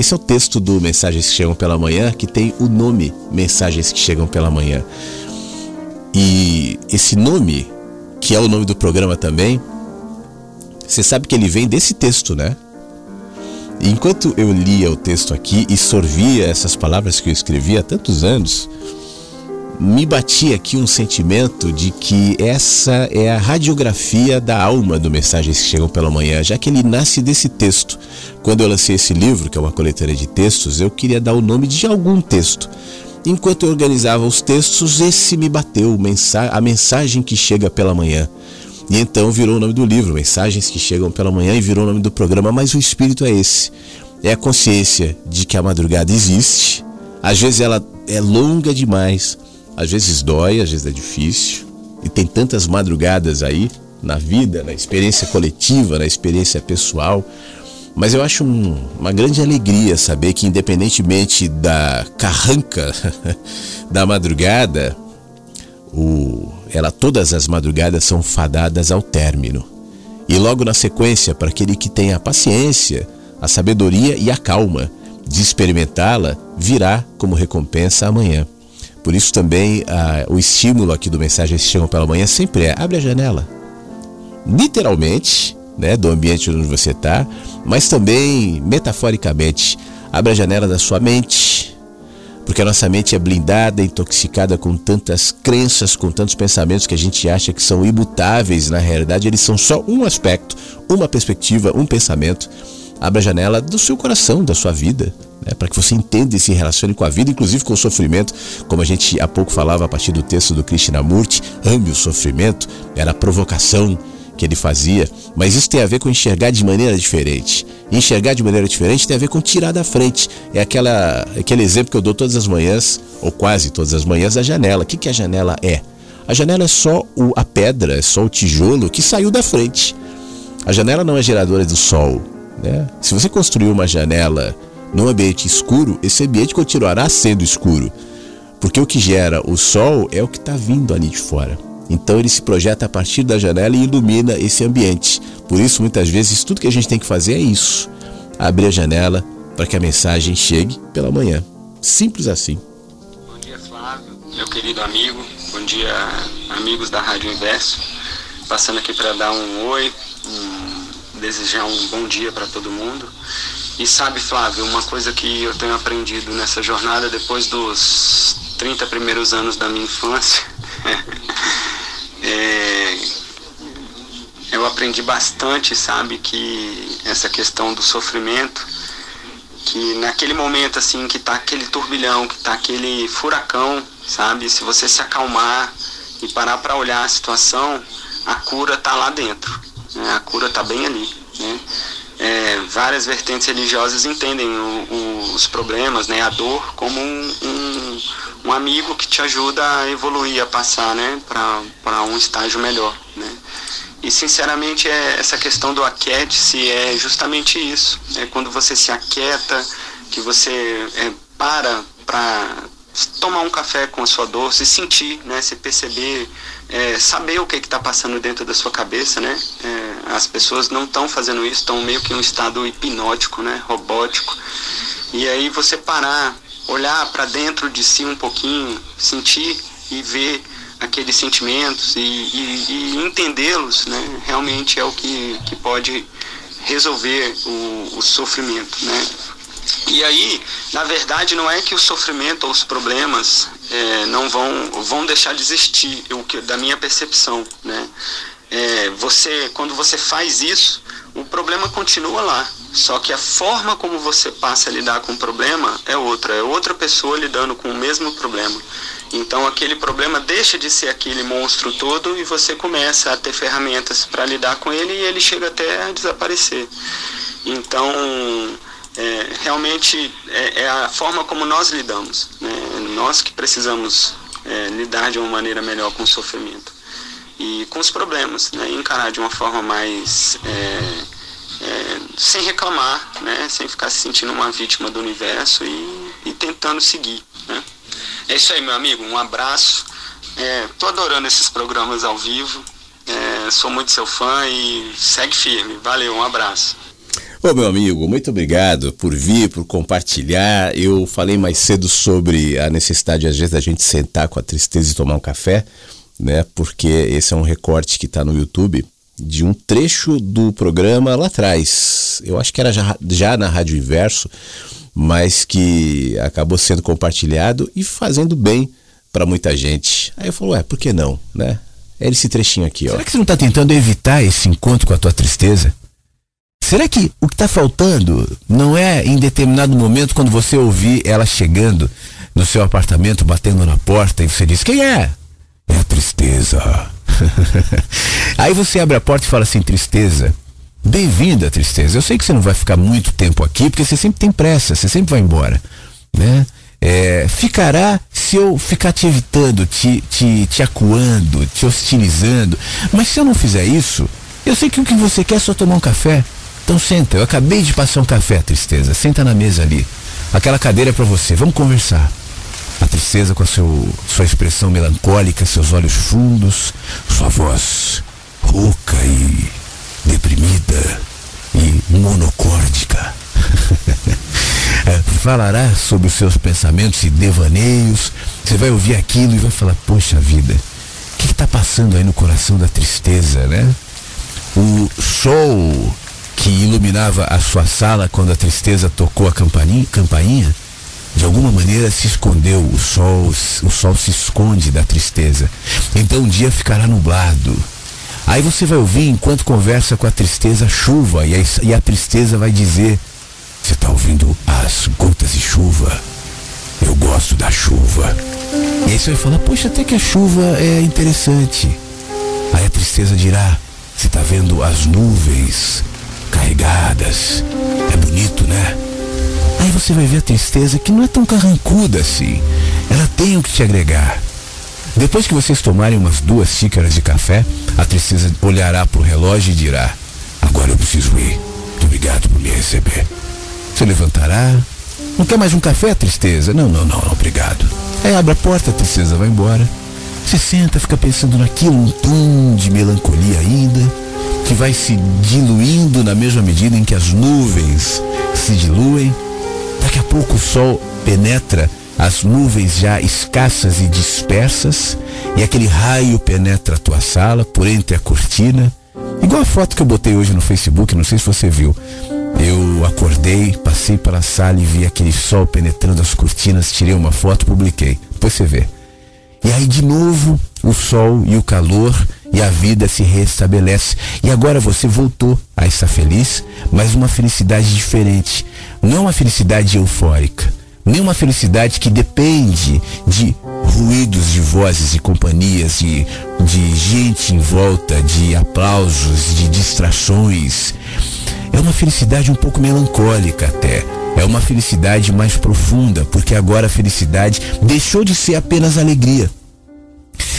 Esse é o texto do Mensagens que Chegam pela Manhã, que tem o nome Mensagens que Chegam pela Manhã. E esse nome, que é o nome do programa também, você sabe que ele vem desse texto, né? E enquanto eu lia o texto aqui e sorvia essas palavras que eu escrevi há tantos anos, me batia aqui um sentimento de que essa é a radiografia da alma do Mensagens que Chegam pela Manhã, já que ele nasce desse texto. Quando eu lancei esse livro, que é uma coletânea de textos, eu queria dar o nome de algum texto. Enquanto eu organizava os textos, esse me bateu, a mensagem que chega pela manhã. E então virou o nome do livro, Mensagens que Chegam pela Manhã, e virou o nome do programa, mas o espírito é esse. É a consciência de que a madrugada existe. Às vezes ela é longa demais, às vezes dói, às vezes é difícil. E tem tantas madrugadas aí na vida, na experiência coletiva, na experiência pessoal. Mas eu acho um, uma grande alegria saber que, independentemente da carranca da madrugada, o, ela todas as madrugadas são fadadas ao término. E logo na sequência, para aquele que tem a paciência, a sabedoria e a calma de experimentá-la, virá como recompensa amanhã. Por isso também o estímulo aqui do Mensagens que Chegam pela Manhã sempre é abre a janela. Literalmente, né, do ambiente onde você está, mas também metaforicamente, abre a janela da sua mente, porque a nossa mente é blindada, intoxicada com tantas crenças, com tantos pensamentos que a gente acha que são imutáveis, na realidade eles são só um aspecto, uma perspectiva, um pensamento. Abre a janela do seu coração, da sua vida, né, para que você entenda e se relacione com a vida, inclusive com o sofrimento, como a gente há pouco falava a partir do texto do Krishnamurti, ame o sofrimento, era a provocação que ele fazia, mas isso tem a ver com enxergar de maneira diferente. enxergar de maneira diferente tem a ver com tirar da frente. É aquela, aquele exemplo que eu dou todas as manhãs, ou quase todas as manhãs, da janela. O que, que a janela é? A janela é só o, a pedra, é só o tijolo que saiu da frente. A janela não é geradora do sol. Né? Se você construir uma janela num ambiente escuro, esse ambiente continuará sendo escuro. Porque o que gera o sol é o que está vindo ali de fora. Então ele se projeta a partir da janela e ilumina esse ambiente. Por isso, muitas vezes, tudo que a gente tem que fazer é isso: abrir a janela para que a mensagem chegue pela manhã. Simples assim. Bom dia, Flávio, meu querido amigo. Bom dia, amigos da Rádio Inverso. Passando aqui para dar um oi, um, desejar um bom dia para todo mundo. E sabe, Flávio, uma coisa que eu tenho aprendido nessa jornada depois dos 30 primeiros anos da minha infância, é, eu aprendi bastante, sabe, que essa questão do sofrimento, que naquele momento assim que tá aquele turbilhão, que tá aquele furacão, sabe, se você se acalmar e parar para olhar a situação, a cura tá lá dentro, né? a cura tá bem ali, né? É, várias vertentes religiosas entendem o, o, os problemas, né, a dor, como um, um, um, amigo que te ajuda a evoluir, a passar né, para um estágio melhor. Né. E sinceramente é, essa questão do aquiete-se é justamente isso. É quando você se aquieta, que você é, para para tomar um café com a sua dor, se sentir, né, se perceber, é, saber o que está passando dentro da sua cabeça, né? É, as pessoas não estão fazendo isso, estão meio que em um estado hipnótico, né, robótico. E aí você parar, olhar para dentro de si um pouquinho, sentir e ver aqueles sentimentos e, e, e entendê-los, né, realmente é o que, que pode resolver o, o sofrimento, né? E aí, na verdade, não é que o sofrimento ou os problemas é, não vão, vão deixar de existir, que, da minha percepção, né? É, você, quando você faz isso, o problema continua lá. Só que a forma como você passa a lidar com o problema é outra, é outra pessoa lidando com o mesmo problema. Então aquele problema deixa de ser aquele monstro todo e você começa a ter ferramentas para lidar com ele e ele chega até a desaparecer. Então é, realmente é, é, a forma como nós lidamos. Né? Nós que precisamos é, lidar de uma maneira melhor com o sofrimento e com os problemas, né? encarar de uma forma mais é, é, sem reclamar, né? sem ficar se sentindo uma vítima do universo e, e tentando seguir. Né? É isso aí, meu amigo. Um abraço. É, tô adorando esses programas ao vivo. É, sou muito seu fã e segue firme. Valeu, um abraço. Ô meu amigo, muito obrigado por vir, por compartilhar. Eu falei mais cedo sobre a necessidade, às vezes, da gente sentar com a tristeza e tomar um café, né? Porque esse é um recorte que está no YouTube de um trecho do programa lá atrás. Eu acho que era já, já na Rádio Inverso, mas que acabou sendo compartilhado e fazendo bem para muita gente. Aí eu falo, ué, por que não, né? É esse trechinho aqui, ó. Será que você não está tentando evitar esse encontro com a tua tristeza? Será que o que está faltando não é em determinado momento quando você ouvir ela chegando no seu apartamento, batendo na porta e você diz: Quem é? É a tristeza. Aí você abre a porta e fala assim: Tristeza. Bem-vinda, tristeza. Eu sei que você não vai ficar muito tempo aqui, porque você sempre tem pressa, você sempre vai embora, né? É, ficará se eu ficar te evitando, te, te, te acuando, te hostilizando. Mas se eu não fizer isso, eu sei que o que você quer é só tomar um café. Então senta, eu acabei de passar um café, tristeza. Senta na mesa ali. Aquela cadeira é para você. Vamos conversar. A tristeza com a seu, sua expressão melancólica, seus olhos fundos, sua voz rouca e deprimida e monocórdica. Falará sobre os seus pensamentos e devaneios. Você vai ouvir aquilo e vai falar: Poxa vida, o que está passando aí no coração da tristeza, né? O sol que iluminava a sua sala quando a tristeza tocou a campainha, de alguma maneira se escondeu, o sol, o sol se esconde da tristeza. Então o dia ficará nublado. Aí você vai ouvir, enquanto conversa com a tristeza, chuva, e a, e a tristeza vai dizer: Você está ouvindo as gotas de chuva? Eu gosto da chuva. E aí você vai falar: Poxa, até que a chuva é interessante. Aí a tristeza dirá: Você está vendo as nuvens carregadas? É bonito, né? Aí você vai ver a tristeza que não é tão carrancuda assim. Ela tem o que te agregar. Depois que vocês tomarem umas duas xícaras de café, a tristeza olhará para o relógio e dirá: Agora eu preciso ir. Muito obrigado por me receber. Você levantará. Não quer mais um café, tristeza? Não, não, não, não, obrigado. Aí abre a porta, a tristeza vai embora. Você senta, fica pensando naquilo, um tom de melancolia ainda, que vai se diluindo na mesma medida em que as nuvens se diluem. Daqui a pouco o sol penetra as nuvens já escassas e dispersas, e aquele raio penetra a tua sala por entre a cortina. Igual a foto que eu botei hoje no Facebook, não sei se você viu. Eu acordei, passei pela sala e vi aquele sol penetrando as cortinas, tirei uma foto, publiquei. Depois você vê. E aí de novo o sol e o calor e a vida se restabelece. E agora você voltou a estar feliz, mas uma felicidade diferente. Não uma felicidade eufórica, nem uma felicidade que depende de ruídos de vozes e companhias, de, de gente em volta, de aplausos, de distrações. É uma felicidade um pouco melancólica até. É uma felicidade mais profunda, porque agora a felicidade deixou de ser apenas alegria.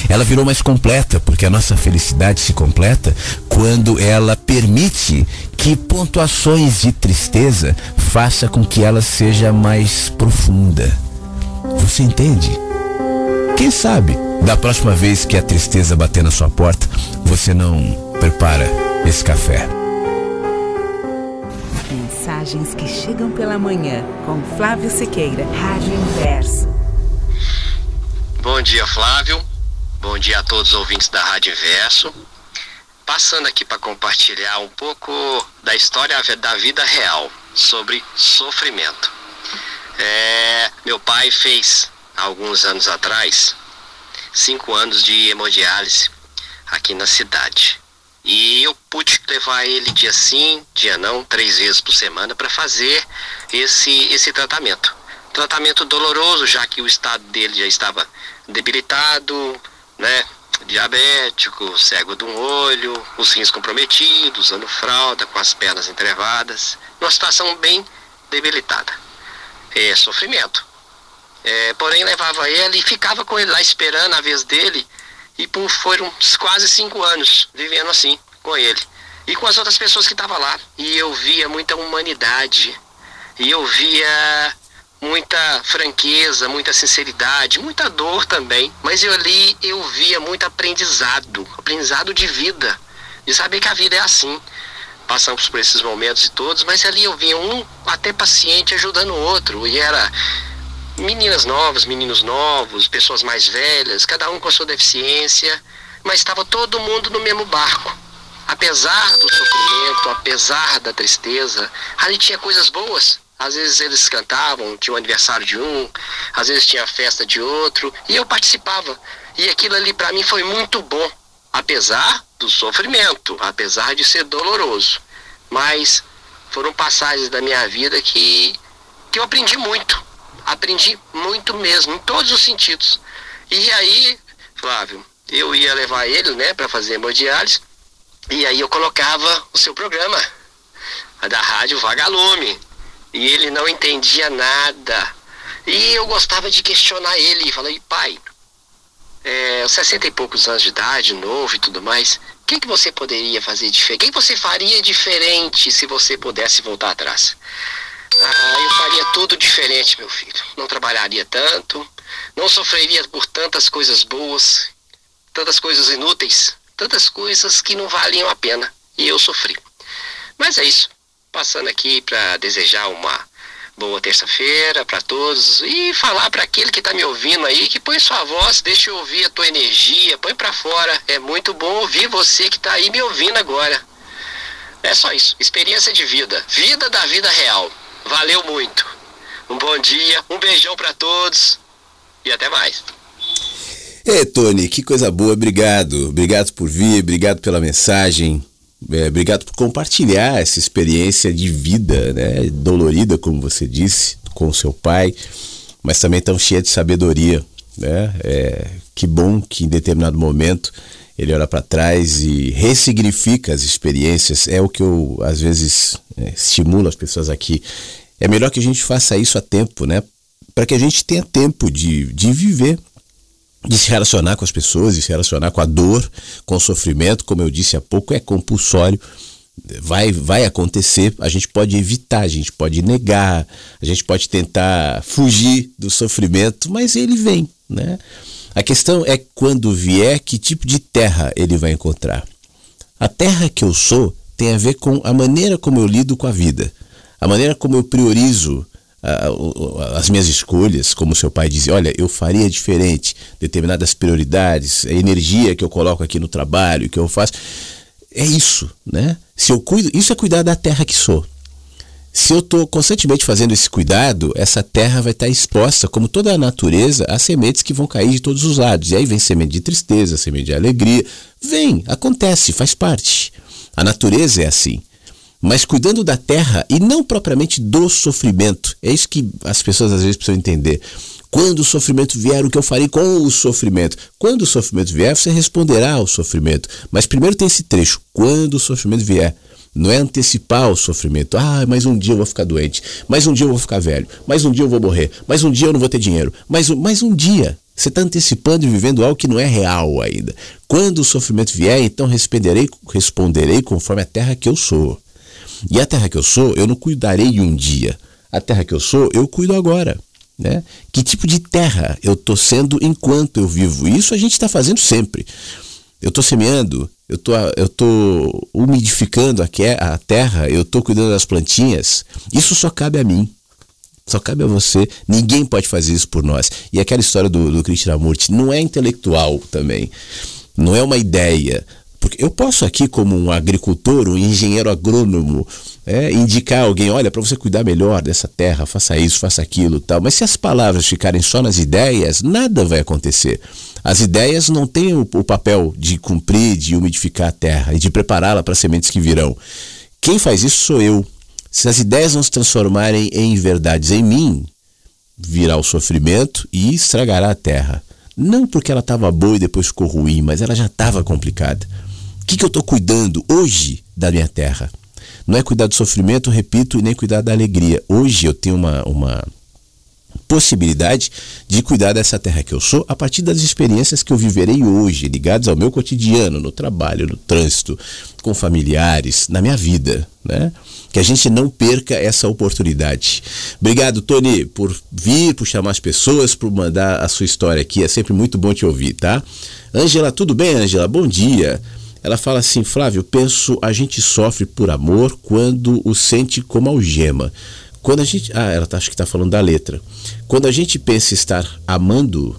Ela virou mais completa, porque a nossa felicidade se completa quando ela permite que pontuações de tristeza faça com que ela seja mais profunda. Você entende? Quem sabe, da próxima vez que a tristeza bater na sua porta, você não prepara esse café. Mensagens que chegam pela manhã com Flávio Sequeira, Rádio Inverso. Bom dia, Flávio. Bom dia a todos os ouvintes da Rádio Inverso. Passando aqui para compartilhar um pouco da história da vida real sobre sofrimento. É, meu pai fez, alguns anos atrás, cinco anos de hemodiálise aqui na cidade. E eu pude levar ele dia sim, dia não, três vezes por semana para fazer esse, esse tratamento. Tratamento doloroso, já que o estado dele já estava debilitado, né? Diabético, cego de um olho, os rins comprometidos, usando fralda, com as pernas entrevadas. Uma situação bem debilitada. É sofrimento. É, porém, levava ele e ficava com ele lá esperando a vez dele. E por, foram quase cinco anos vivendo assim com ele. E com as outras pessoas que estavam lá. E eu via muita humanidade. E eu via muita franqueza, muita sinceridade, muita dor também. Mas eu ali eu via muito aprendizado, aprendizado de vida, de saber que a vida é assim. Passamos por esses momentos e todos, mas ali eu via um até paciente ajudando o outro e era meninas novas, meninos novos, pessoas mais velhas, cada um com a sua deficiência, mas estava todo mundo no mesmo barco. Apesar do sofrimento, apesar da tristeza, ali tinha coisas boas. Às vezes eles cantavam, tinha o aniversário de um, às vezes tinha a festa de outro, e eu participava. E aquilo ali para mim foi muito bom, apesar do sofrimento, apesar de ser doloroso. Mas foram passagens da minha vida que, que eu aprendi muito. Aprendi muito mesmo, em todos os sentidos. E aí, Flávio, eu ia levar ele, né, para fazer hemodiálise, e aí eu colocava o seu programa, a da rádio Vagalume e ele não entendia nada. E eu gostava de questionar ele. E falei, pai, é, 60 e poucos anos de idade, novo e tudo mais, o que, que você poderia fazer diferente? O que, que você faria diferente se você pudesse voltar atrás? Ah, eu faria tudo diferente, meu filho. Não trabalharia tanto, não sofreria por tantas coisas boas, tantas coisas inúteis, tantas coisas que não valiam a pena. E eu sofri. Mas é isso passando aqui para desejar uma boa terça-feira para todos e falar para aquele que está me ouvindo aí que põe sua voz, deixa eu ouvir a tua energia, põe para fora. É muito bom ouvir você que está aí me ouvindo agora. É só isso, experiência de vida, vida da vida real. Valeu muito. Um bom dia, um beijão para todos e até mais. É, Tony, que coisa boa, obrigado. Obrigado por vir, obrigado pela mensagem. É, obrigado por compartilhar essa experiência de vida, né? Dolorida, como você disse, com o seu pai, mas também tão cheia de sabedoria, né? É, que bom que em determinado momento ele olha para trás e ressignifica as experiências. É o que eu às vezes é, estimulo as pessoas aqui. É melhor que a gente faça isso a tempo, né? Para que a gente tenha tempo de, de viver de se relacionar com as pessoas, de se relacionar com a dor, com o sofrimento, como eu disse há pouco, é compulsório. Vai, vai acontecer, a gente pode evitar, a gente pode negar, a gente pode tentar fugir do sofrimento, mas ele vem, né? A questão é quando vier, que tipo de terra ele vai encontrar. A terra que eu sou tem a ver com a maneira como eu lido com a vida, a maneira como eu priorizo as minhas escolhas, como seu pai dizia, olha, eu faria diferente, determinadas prioridades, a energia que eu coloco aqui no trabalho, que eu faço. É isso, né? Se eu cuido, isso é cuidar da terra que sou. Se eu estou constantemente fazendo esse cuidado, essa terra vai estar tá exposta, como toda a natureza, a sementes que vão cair de todos os lados. E aí vem semente de tristeza, semente de alegria. Vem, acontece, faz parte. A natureza é assim. Mas cuidando da terra e não propriamente do sofrimento. É isso que as pessoas às vezes precisam entender. Quando o sofrimento vier, o que eu farei com o sofrimento? Quando o sofrimento vier, você responderá ao sofrimento. Mas primeiro tem esse trecho: quando o sofrimento vier. Não é antecipar o sofrimento. Ah, mais um dia eu vou ficar doente. Mais um dia eu vou ficar velho. Mais um dia eu vou morrer. Mais um dia eu não vou ter dinheiro. Mais um, mais um dia. Você está antecipando e vivendo algo que não é real ainda. Quando o sofrimento vier, então responderei, responderei conforme a terra que eu sou. E a terra que eu sou, eu não cuidarei um dia. A terra que eu sou, eu cuido agora. Né? Que tipo de terra eu estou sendo enquanto eu vivo? Isso a gente está fazendo sempre. Eu estou semeando, eu tô, eu tô umidificando a terra, eu estou cuidando das plantinhas. Isso só cabe a mim. Só cabe a você. Ninguém pode fazer isso por nós. E aquela história do, do Krishnamurti não é intelectual também. Não é uma ideia. Porque eu posso aqui, como um agricultor, um engenheiro agrônomo, é, indicar alguém, olha, para você cuidar melhor dessa terra, faça isso, faça aquilo tal. Mas se as palavras ficarem só nas ideias, nada vai acontecer. As ideias não têm o, o papel de cumprir, de umidificar a terra e de prepará-la para sementes que virão. Quem faz isso sou eu. Se as ideias não se transformarem em verdades em mim, virá o sofrimento e estragará a terra. Não porque ela estava boa e depois ficou ruim, mas ela já estava complicada. Que, que eu estou cuidando hoje da minha terra? Não é cuidar do sofrimento, repito, e nem cuidar da alegria. Hoje eu tenho uma, uma possibilidade de cuidar dessa terra que eu sou a partir das experiências que eu viverei hoje, ligadas ao meu cotidiano, no trabalho, no trânsito, com familiares, na minha vida, né? Que a gente não perca essa oportunidade. Obrigado, Tony, por vir, por chamar as pessoas, por mandar a sua história aqui. É sempre muito bom te ouvir, tá? Ângela, tudo bem, Ângela? Bom dia. Ela fala assim, Flávio, penso a gente sofre por amor quando o sente como algema. Quando a gente. Ah, ela tá, acho que está falando da letra. Quando a gente pensa estar amando,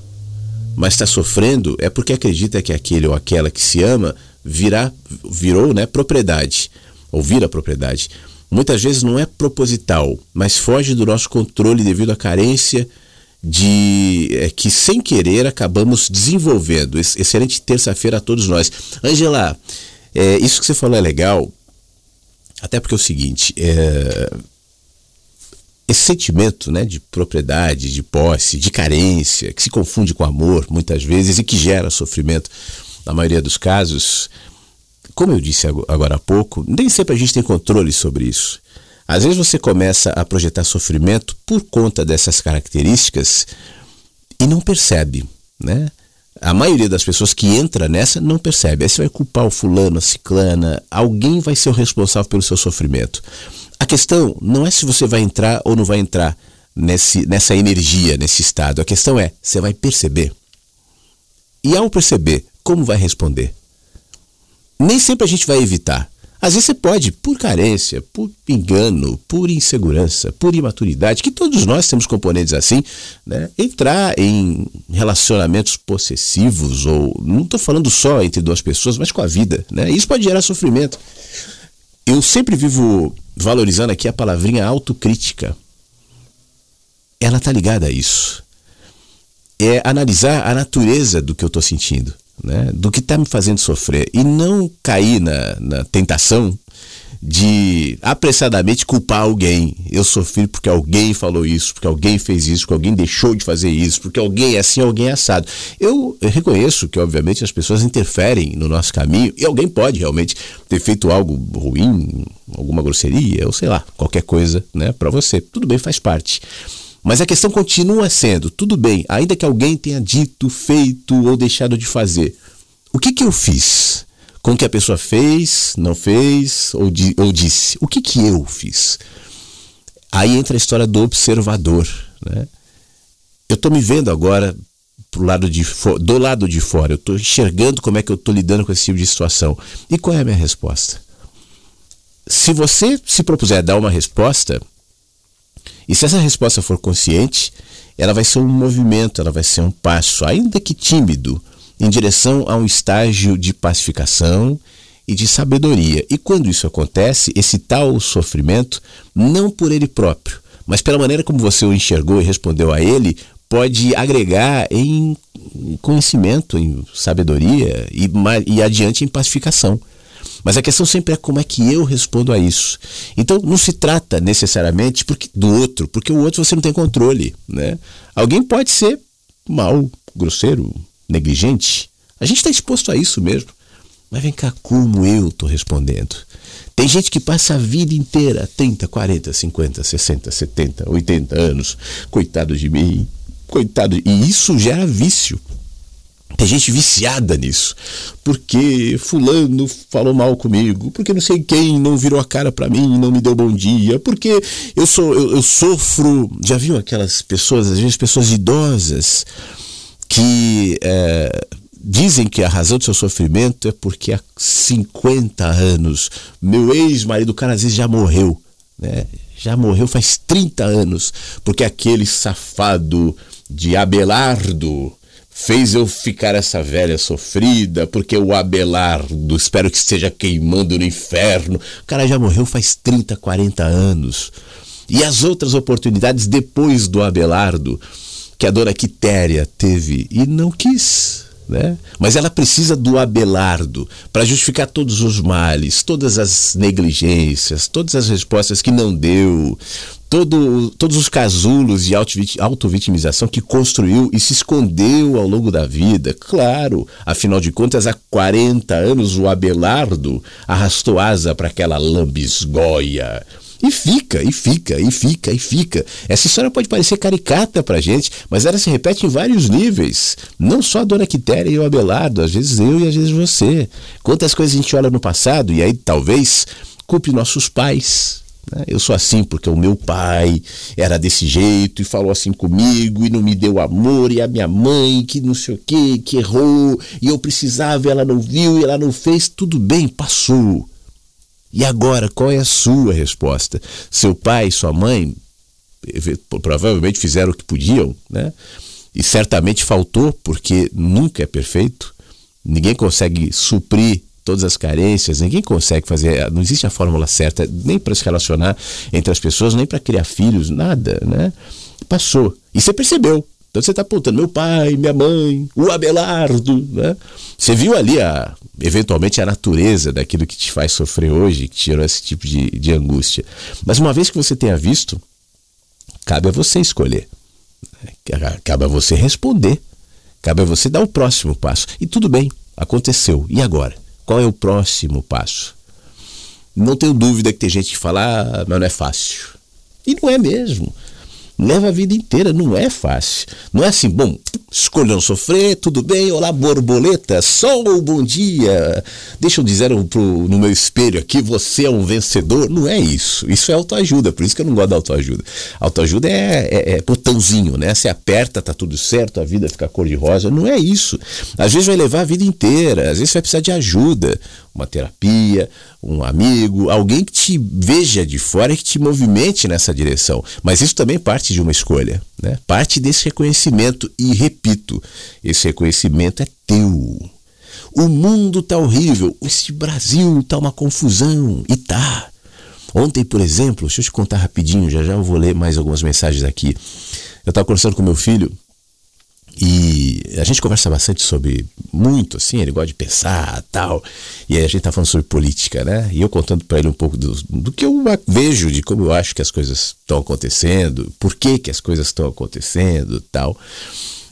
mas está sofrendo, é porque acredita que aquele ou aquela que se ama virá, virou né, propriedade, ou vira propriedade. Muitas vezes não é proposital, mas foge do nosso controle devido à carência de é, que sem querer acabamos desenvolvendo. Excelente terça-feira a todos nós. Angela, é, isso que você falou é legal, até porque é o seguinte, é, esse sentimento né, de propriedade, de posse, de carência, que se confunde com amor muitas vezes e que gera sofrimento na maioria dos casos, como eu disse agora há pouco, nem sempre a gente tem controle sobre isso. Às vezes você começa a projetar sofrimento por conta dessas características e não percebe, né? A maioria das pessoas que entra nessa não percebe. Aí você vai culpar o fulano, a ciclana, alguém vai ser o responsável pelo seu sofrimento. A questão não é se você vai entrar ou não vai entrar nesse, nessa energia, nesse estado. A questão é, você vai perceber. E ao perceber, como vai responder? Nem sempre a gente vai evitar. Às vezes você pode, por carência, por engano, por insegurança, por imaturidade, que todos nós temos componentes assim, né? entrar em relacionamentos possessivos, ou não estou falando só entre duas pessoas, mas com a vida. Né? Isso pode gerar sofrimento. Eu sempre vivo valorizando aqui a palavrinha autocrítica. Ela está ligada a isso. É analisar a natureza do que eu estou sentindo, né? do que está me fazendo sofrer. E não cair na, na tentação de apressadamente culpar alguém. Eu sofri porque alguém falou isso, porque alguém fez isso, porque alguém deixou de fazer isso, porque alguém é assim, alguém é assado. Eu reconheço que, obviamente, as pessoas interferem no nosso caminho e alguém pode realmente ter feito algo ruim, alguma grosseria, ou sei lá, qualquer coisa, né, para você. Tudo bem, faz parte. Mas a questão continua sendo, tudo bem, ainda que alguém tenha dito, feito ou deixado de fazer. O que que eu fiz? com o que a pessoa fez, não fez ou, di, ou disse. O que, que eu fiz? Aí entra a história do observador. Né? Eu estou me vendo agora pro lado de do lado de fora. Eu estou enxergando como é que eu estou lidando com esse tipo de situação. E qual é a minha resposta? Se você se propuser a dar uma resposta, e se essa resposta for consciente, ela vai ser um movimento, ela vai ser um passo, ainda que tímido, em direção a um estágio de pacificação e de sabedoria. E quando isso acontece, esse tal sofrimento, não por ele próprio, mas pela maneira como você o enxergou e respondeu a ele, pode agregar em conhecimento, em sabedoria e, e adiante em pacificação. Mas a questão sempre é como é que eu respondo a isso. Então não se trata necessariamente porque, do outro, porque o outro você não tem controle. Né? Alguém pode ser mal, grosseiro, negligente. A gente está exposto a isso mesmo. Mas vem cá, como eu estou respondendo? Tem gente que passa a vida inteira, 30, 40, 50, 60, 70, 80 anos, coitado de mim, coitado. E isso gera vício. Tem gente viciada nisso. Porque fulano falou mal comigo, porque não sei quem não virou a cara para mim, não me deu bom dia, porque eu sou eu, eu, sofro, já viu aquelas pessoas, às vezes pessoas idosas que é, dizem que a razão do seu sofrimento é porque há 50 anos meu ex-marido, o cara às vezes já morreu, né? Já morreu faz 30 anos, porque aquele safado de Abelardo fez eu ficar essa velha sofrida, porque o Abelardo, espero que esteja queimando no inferno. O cara já morreu faz 30, 40 anos. E as outras oportunidades depois do Abelardo, que a dona Quitéria teve e não quis. Né? Mas ela precisa do Abelardo para justificar todos os males, todas as negligências, todas as respostas que não deu, todo, todos os casulos de autovitimização que construiu e se escondeu ao longo da vida. Claro, afinal de contas, há 40 anos o Abelardo arrastou asa para aquela lambisgoia. E fica, e fica, e fica, e fica. Essa história pode parecer caricata pra gente, mas ela se repete em vários níveis. Não só a dona Quitéria e o Abelardo, às vezes eu e às vezes você. Quantas coisas a gente olha no passado e aí talvez culpe nossos pais, né? eu sou assim porque o meu pai era desse jeito e falou assim comigo e não me deu amor, e a minha mãe que não sei o que, que errou, e eu precisava, ela não viu e ela não fez, tudo bem, passou. E agora, qual é a sua resposta? Seu pai e sua mãe provavelmente fizeram o que podiam, né? E certamente faltou, porque nunca é perfeito. Ninguém consegue suprir todas as carências, ninguém consegue fazer, não existe a fórmula certa nem para se relacionar entre as pessoas, nem para criar filhos, nada, né? Passou. E você percebeu. Então você está apontando meu pai, minha mãe, o Abelardo, né? Você viu ali a, eventualmente a natureza daquilo que te faz sofrer hoje, que tirou esse tipo de, de angústia. Mas uma vez que você tenha visto, cabe a você escolher. Cabe a você responder. Cabe a você dar o próximo passo. E tudo bem, aconteceu. E agora? Qual é o próximo passo? Não tenho dúvida que tem gente que fala, ah, mas não é fácil. E não é mesmo leva a vida inteira, não é fácil. Não é assim, bom, escolha não sofrer, tudo bem, olá borboleta, sol, bom dia. Deixa eu dizer pro, no meu espelho aqui, você é um vencedor. Não é isso, isso é autoajuda, por isso que eu não gosto da autoajuda. Autoajuda é, é, é botãozinho, né? Você aperta, tá tudo certo, a vida fica cor de rosa. Não é isso. Às vezes vai levar a vida inteira, às vezes vai precisar de ajuda uma terapia, um amigo, alguém que te veja de fora e que te movimente nessa direção. Mas isso também parte de uma escolha, né? parte desse reconhecimento. E repito, esse reconhecimento é teu. O mundo está horrível, esse Brasil está uma confusão, e tá. Ontem, por exemplo, deixa eu te contar rapidinho, já já eu vou ler mais algumas mensagens aqui. Eu estava conversando com meu filho e a gente conversa bastante sobre muito, assim, ele gosta de pensar tal. E aí a gente tá falando sobre política, né? E eu contando para ele um pouco do, do que eu vejo, de como eu acho que as coisas estão acontecendo, por que, que as coisas estão acontecendo tal.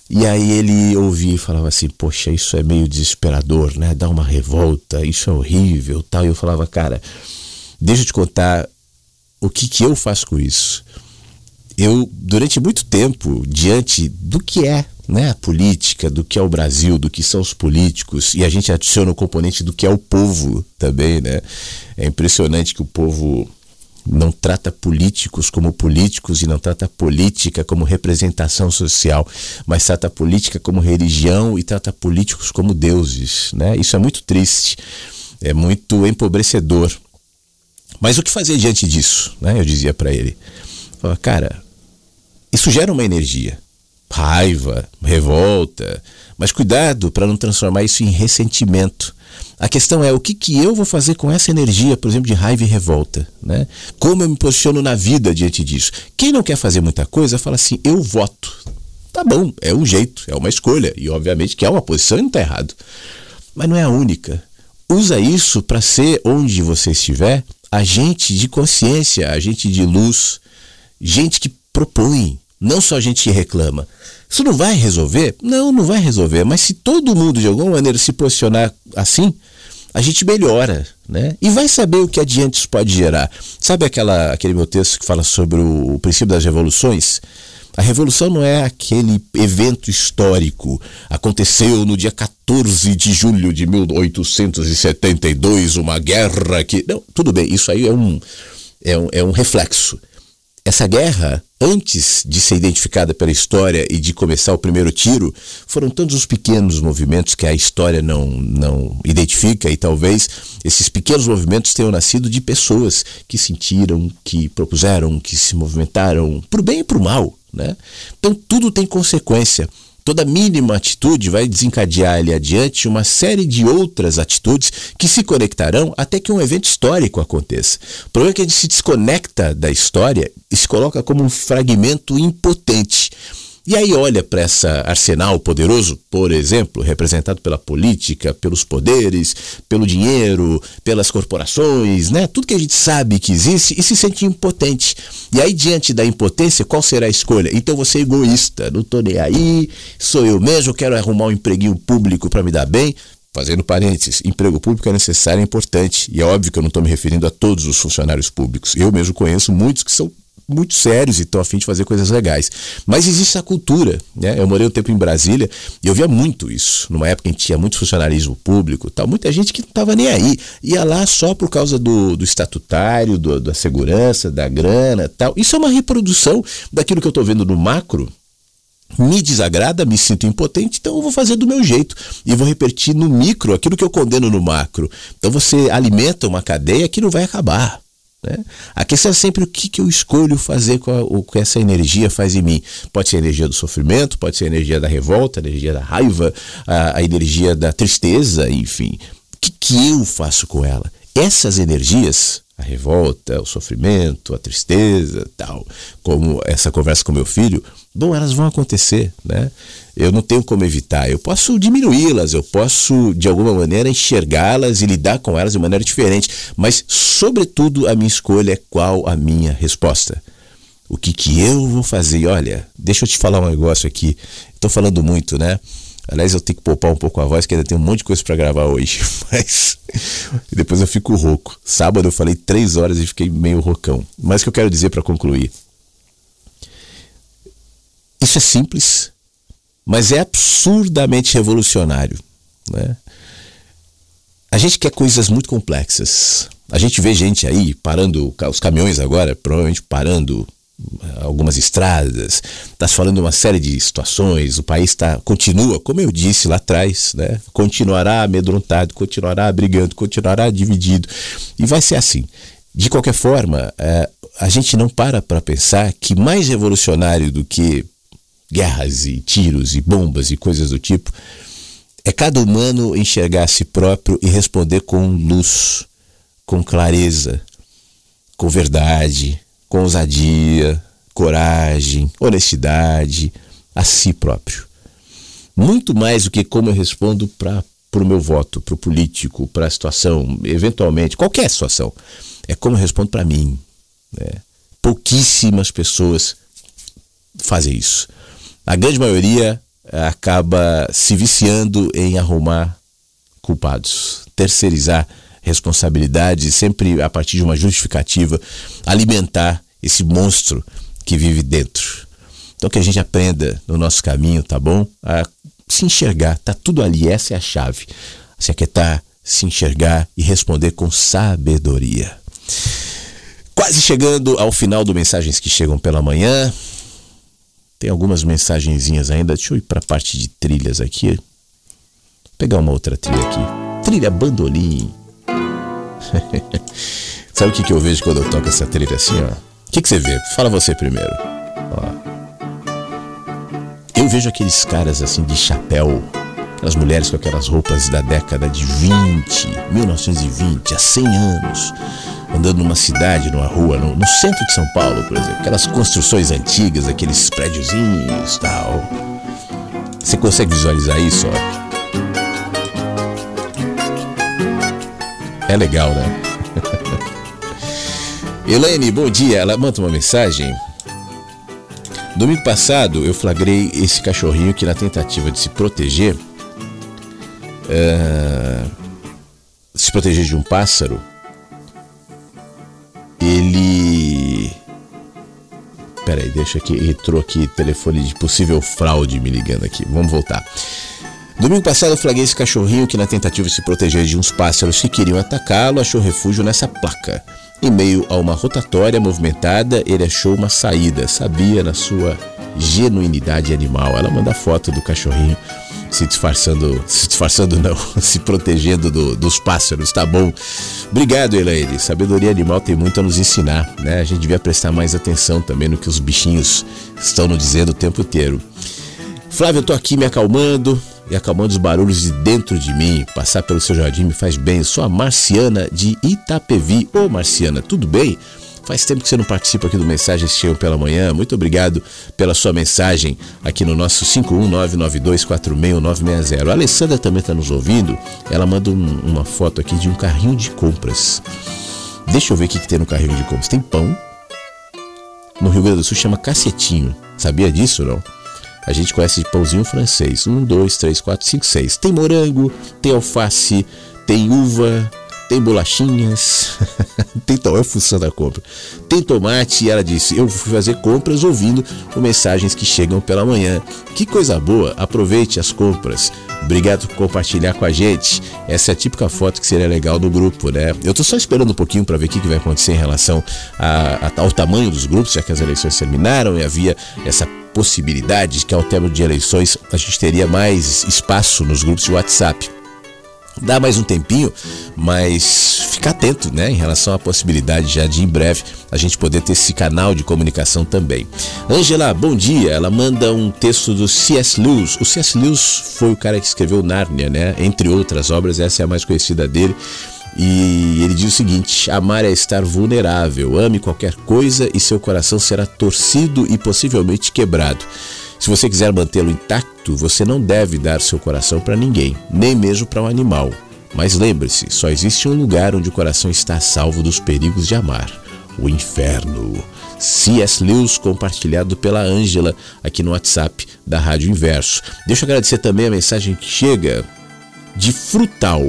E aí ele ouvia e falava assim, poxa, isso é meio desesperador, né? Dá uma revolta, isso é horrível tal. E eu falava, cara, deixa eu te contar o que, que eu faço com isso. Eu, durante muito tempo, diante do que é né, a política, do que é o Brasil, do que são os políticos, e a gente adiciona o componente do que é o povo também, né? É impressionante que o povo não trata políticos como políticos e não trata política como representação social, mas trata política como religião e trata políticos como deuses, né? Isso é muito triste, é muito empobrecedor. Mas o que fazer diante disso, né? Eu dizia para ele, cara, isso gera uma energia raiva, revolta, mas cuidado para não transformar isso em ressentimento. A questão é o que, que eu vou fazer com essa energia, por exemplo, de raiva e revolta, né? Como eu me posiciono na vida diante disso? Quem não quer fazer muita coisa, fala assim: eu voto. Tá bom, é um jeito, é uma escolha e obviamente que é uma posição e não está errado. Mas não é a única. Usa isso para ser onde você estiver agente de consciência, agente de luz, gente que propõe, não só gente que reclama. Isso não vai resolver? Não, não vai resolver. Mas se todo mundo de alguma maneira se posicionar assim, a gente melhora, né? E vai saber o que adiante isso pode gerar. Sabe aquela, aquele meu texto que fala sobre o, o princípio das revoluções? A revolução não é aquele evento histórico. Aconteceu no dia 14 de julho de 1872, uma guerra que. Não, tudo bem, isso aí é um, é um, é um reflexo. Essa guerra, antes de ser identificada pela história e de começar o primeiro tiro, foram tantos os pequenos movimentos que a história não, não identifica, e talvez esses pequenos movimentos tenham nascido de pessoas que sentiram, que propuseram, que se movimentaram, o bem e o mal. Né? Então tudo tem consequência. Toda mínima atitude vai desencadear ali adiante uma série de outras atitudes que se conectarão até que um evento histórico aconteça. O problema é que a gente se desconecta da história e se coloca como um fragmento impotente. E aí olha para essa arsenal poderoso, por exemplo, representado pela política, pelos poderes, pelo dinheiro, pelas corporações, né? Tudo que a gente sabe que existe e se sente impotente. E aí diante da impotência, qual será a escolha? Então você é egoísta, não tô nem aí, sou eu mesmo, quero arrumar um empreguinho público para me dar bem. Fazendo parênteses, emprego público é necessário e é importante. E é óbvio que eu não estou me referindo a todos os funcionários públicos. Eu mesmo conheço muitos que são muito sérios e estão a fim de fazer coisas legais. Mas existe a cultura. Né? Eu morei um tempo em Brasília e eu via muito isso. Numa época em que tinha muito funcionalismo público, tal, muita gente que não estava nem aí. Ia lá só por causa do, do estatutário, do, da segurança, da grana tal. Isso é uma reprodução daquilo que eu estou vendo no macro, me desagrada, me sinto impotente, então eu vou fazer do meu jeito e vou repetir no micro aquilo que eu condeno no macro. Então você alimenta uma cadeia que não vai acabar. Né? A questão é sempre o que, que eu escolho fazer com a, essa energia faz em mim. Pode ser a energia do sofrimento, pode ser a energia da revolta, a energia da raiva, a, a energia da tristeza, enfim. O que, que eu faço com ela? Essas energias, a revolta, o sofrimento, a tristeza, tal, como essa conversa com meu filho, bom, elas vão acontecer, né? Eu não tenho como evitar. Eu posso diminuí-las, eu posso de alguma maneira enxergá-las e lidar com elas de maneira diferente, mas sobretudo a minha escolha é qual a minha resposta. O que que eu vou fazer? E olha, deixa eu te falar um negócio aqui. Estou falando muito, né? Aliás, eu tenho que poupar um pouco a voz, que ainda tem um monte de coisa para gravar hoje. Mas depois eu fico rouco. Sábado eu falei três horas e fiquei meio rocão. Mas o que eu quero dizer para concluir isso é simples, mas é absurdamente revolucionário. Né? A gente quer coisas muito complexas. A gente vê gente aí parando, os caminhões agora, provavelmente parando algumas estradas, está falando uma série de situações, o país tá, continua, como eu disse lá atrás, né? continuará amedrontado, continuará brigando, continuará dividido, e vai ser assim. De qualquer forma, é, a gente não para para pensar que mais revolucionário do que guerras e tiros e bombas e coisas do tipo, é cada humano enxergar a si próprio e responder com luz, com clareza, com verdade, com ousadia, coragem, honestidade, a si próprio. Muito mais do que como eu respondo para o meu voto, para o político, para a situação, eventualmente, qualquer situação. É como eu respondo para mim. Né? Pouquíssimas pessoas fazem isso a grande maioria eh, acaba se viciando em arrumar culpados, terceirizar responsabilidades, sempre a partir de uma justificativa, alimentar esse monstro que vive dentro. Então que a gente aprenda no nosso caminho, tá bom? A se enxergar, tá tudo ali, essa é a chave. Se aquietar, se enxergar e responder com sabedoria. Quase chegando ao final do Mensagens que Chegam pela Manhã. Tem algumas mensagenzinhas ainda. Deixa eu ir para a parte de trilhas aqui. Vou pegar uma outra trilha aqui. Trilha bandolim. Sabe o que, que eu vejo quando eu toco essa trilha assim, ó? O que, que você vê? Fala você primeiro. Ó. Eu vejo aqueles caras assim de chapéu, aquelas mulheres com aquelas roupas da década de 20, 1920, há 100 anos, andando numa cidade, numa rua, no, no centro de São Paulo, por exemplo, aquelas construções antigas, aqueles prédiozinhos tal. Você consegue visualizar isso? Ó? É legal, né? Elaine, bom dia. Ela manda uma mensagem. Domingo passado eu flagrei esse cachorrinho que, na tentativa de se proteger, uh, se proteger de um pássaro, ele. Peraí, deixa aqui, entrou aqui telefone de possível fraude me ligando aqui. Vamos voltar. Domingo passado eu flagrei esse cachorrinho que, na tentativa de se proteger de uns pássaros que queriam atacá-lo, achou refúgio nessa placa. Em meio a uma rotatória movimentada, ele achou uma saída, sabia na sua genuinidade animal. Ela manda foto do cachorrinho se disfarçando, se disfarçando não, se protegendo do, dos pássaros, tá bom? Obrigado, Elaine. Sabedoria animal tem muito a nos ensinar, né? A gente devia prestar mais atenção também no que os bichinhos estão nos dizendo o tempo inteiro. Flávio, eu tô aqui me acalmando, e acalmando os barulhos de dentro de mim. Passar pelo seu jardim me faz bem. Sou a Marciana de Itapevi. Ô Marciana, tudo bem? Faz tempo que você não participa aqui do Mensagens Cheiam pela Manhã. Muito obrigado pela sua mensagem aqui no nosso 51992461960. A Alessandra também está nos ouvindo. Ela manda um, uma foto aqui de um carrinho de compras. Deixa eu ver o que, que tem no carrinho de compras. Tem pão. No Rio Grande do Sul chama cacetinho. Sabia disso, não? A gente conhece de pãozinho francês. Um, dois, três, quatro, cinco, seis. Tem morango, tem alface, tem uva, tem bolachinhas, tem tal, é função da compra. Tem tomate e ela disse: Eu fui fazer compras ouvindo mensagens que chegam pela manhã. Que coisa boa, aproveite as compras. Obrigado por compartilhar com a gente. Essa é a típica foto que seria legal do grupo, né? Eu tô só esperando um pouquinho para ver o que, que vai acontecer em relação a, a, ao tamanho dos grupos, já que as eleições terminaram e havia essa possibilidade de que ao término de eleições a gente teria mais espaço nos grupos de WhatsApp. Dá mais um tempinho, mas fica atento, né, em relação à possibilidade já de em breve a gente poder ter esse canal de comunicação também. Angela, bom dia. Ela manda um texto do C.S. Lewis. O C.S. Lewis foi o cara que escreveu Nárnia, né? Entre outras obras, essa é a mais conhecida dele. E ele diz o seguinte: amar é estar vulnerável, ame qualquer coisa e seu coração será torcido e possivelmente quebrado. Se você quiser mantê-lo intacto, você não deve dar seu coração para ninguém, nem mesmo para um animal. Mas lembre-se, só existe um lugar onde o coração está salvo dos perigos de amar: o inferno. C.S. Lewis, compartilhado pela Ângela aqui no WhatsApp da Rádio Inverso. Deixa eu agradecer também a mensagem que chega de Frutal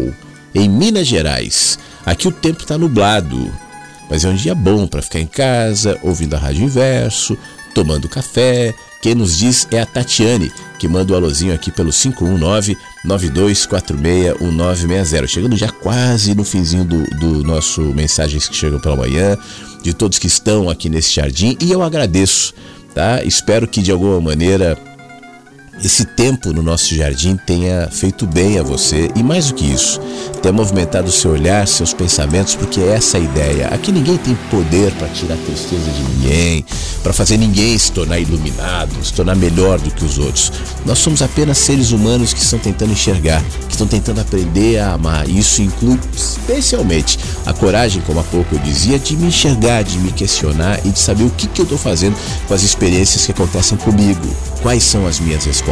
em Minas Gerais. Aqui o tempo está nublado, mas é um dia bom para ficar em casa, ouvindo a Rádio Inverso, tomando café. Quem nos diz é a Tatiane, que manda o um alôzinho aqui pelo 519-9246-1960. Chegando já quase no finzinho do, do nosso Mensagens que Chegam pela Manhã, de todos que estão aqui nesse jardim, e eu agradeço, tá? Espero que de alguma maneira esse tempo no nosso jardim tenha feito bem a você e mais do que isso, tenha movimentado o seu olhar, seus pensamentos, porque é essa a ideia. Aqui ninguém tem poder para tirar a tristeza de ninguém, para fazer ninguém se tornar iluminado, se tornar melhor do que os outros. Nós somos apenas seres humanos que estão tentando enxergar, que estão tentando aprender a amar. E isso inclui especialmente a coragem, como há pouco eu dizia, de me enxergar, de me questionar e de saber o que, que eu estou fazendo com as experiências que acontecem comigo. Quais são as minhas respostas?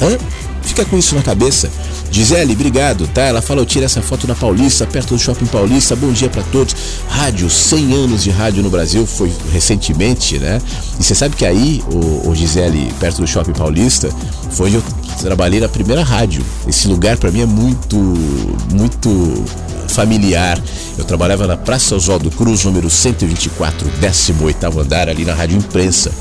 Hã? Fica com isso na cabeça. Gisele, obrigado, tá? Ela fala, eu tiro essa foto na Paulista, perto do Shopping Paulista. Bom dia para todos. Rádio, 100 anos de rádio no Brasil, foi recentemente, né? E você sabe que aí, o, o Gisele, perto do Shopping Paulista, foi onde eu trabalhei na primeira rádio. Esse lugar para mim é muito, muito familiar. Eu trabalhava na Praça Oswaldo Cruz, número 124, 18º andar, ali na Rádio Imprensa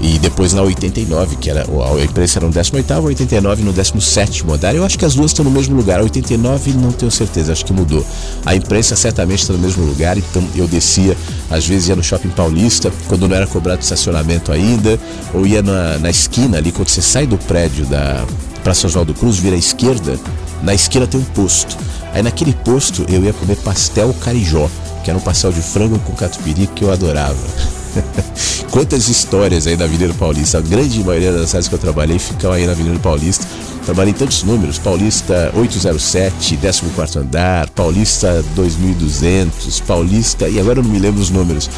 e depois na 89, que era a imprensa era no 18 a 89 no 17 andar. Eu acho que as duas estão no mesmo lugar. A 89 não tenho certeza, acho que mudou. A imprensa certamente está no mesmo lugar, então eu descia, às vezes ia no Shopping Paulista, quando não era cobrado estacionamento ainda, ou ia na, na esquina ali, quando você sai do prédio da Praça Oswaldo Cruz, vira à esquerda, na esquina tem um posto. Aí naquele posto eu ia comer pastel carijó, que era um pastel de frango com catupiry que eu adorava. Quantas histórias aí da Avenida Paulista. A grande maioria das cidades que eu trabalhei ficam aí na Avenida Paulista. Trabalhei em tantos números: Paulista 807, 14 andar, Paulista 2200, Paulista. E agora eu não me lembro os números.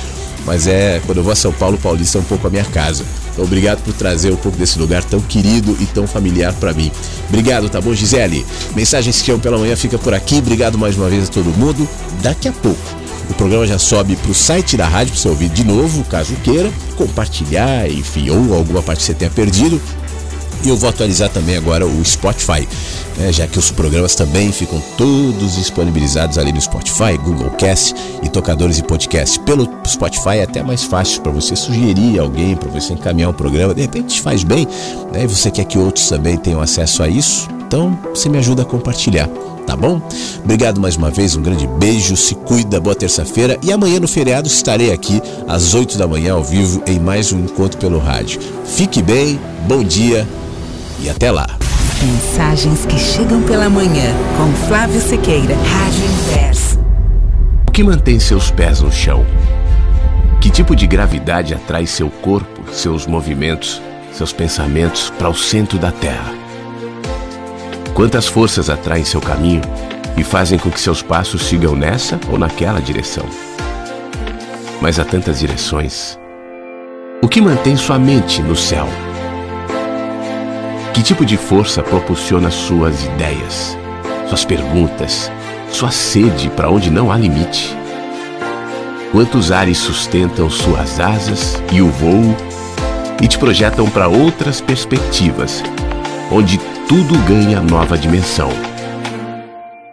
Mas é, quando eu vou a São Paulo, Paulista é um pouco a minha casa. Então, obrigado por trazer um pouco desse lugar tão querido e tão familiar para mim. Obrigado, tá bom, Gisele? Mensagens que chegam pela manhã fica por aqui. Obrigado mais uma vez a todo mundo. Daqui a pouco o programa já sobe para o site da rádio para você ouvir de novo, caso queira, compartilhar, enfim, ou alguma parte que você tenha perdido. E eu vou atualizar também agora o Spotify, né, já que os programas também ficam todos disponibilizados ali no Spotify, Google Cast e tocadores de podcast. Pelo Spotify é até mais fácil para você sugerir alguém, para você encaminhar um programa. De repente faz bem, né, e você quer que outros também tenham acesso a isso, então você me ajuda a compartilhar tá bom? Obrigado mais uma vez, um grande beijo, se cuida, boa terça-feira e amanhã no feriado estarei aqui às 8 da manhã ao vivo em mais um encontro pelo rádio. Fique bem, bom dia e até lá. Mensagens que chegam pela manhã com Flávio Sequeira, Rádio Inverso. O que mantém seus pés no chão? Que tipo de gravidade atrai seu corpo, seus movimentos, seus pensamentos para o centro da Terra? Quantas forças atraem seu caminho e fazem com que seus passos sigam nessa ou naquela direção? Mas há tantas direções. O que mantém sua mente no céu? Que tipo de força propulsiona suas ideias, suas perguntas, sua sede para onde não há limite? Quantos ares sustentam suas asas e o voo e te projetam para outras perspectivas, onde tudo ganha nova dimensão.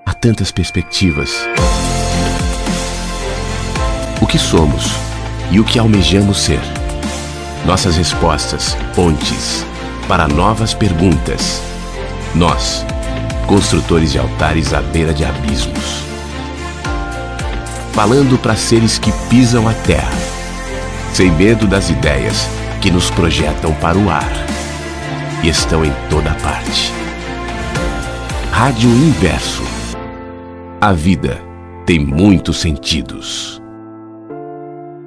Há tantas perspectivas. O que somos e o que almejamos ser. Nossas respostas, pontes para novas perguntas. Nós, construtores de altares à beira de abismos. Falando para seres que pisam a terra, sem medo das ideias que nos projetam para o ar e estão em toda parte. Rádio Inverso. A vida tem muitos sentidos.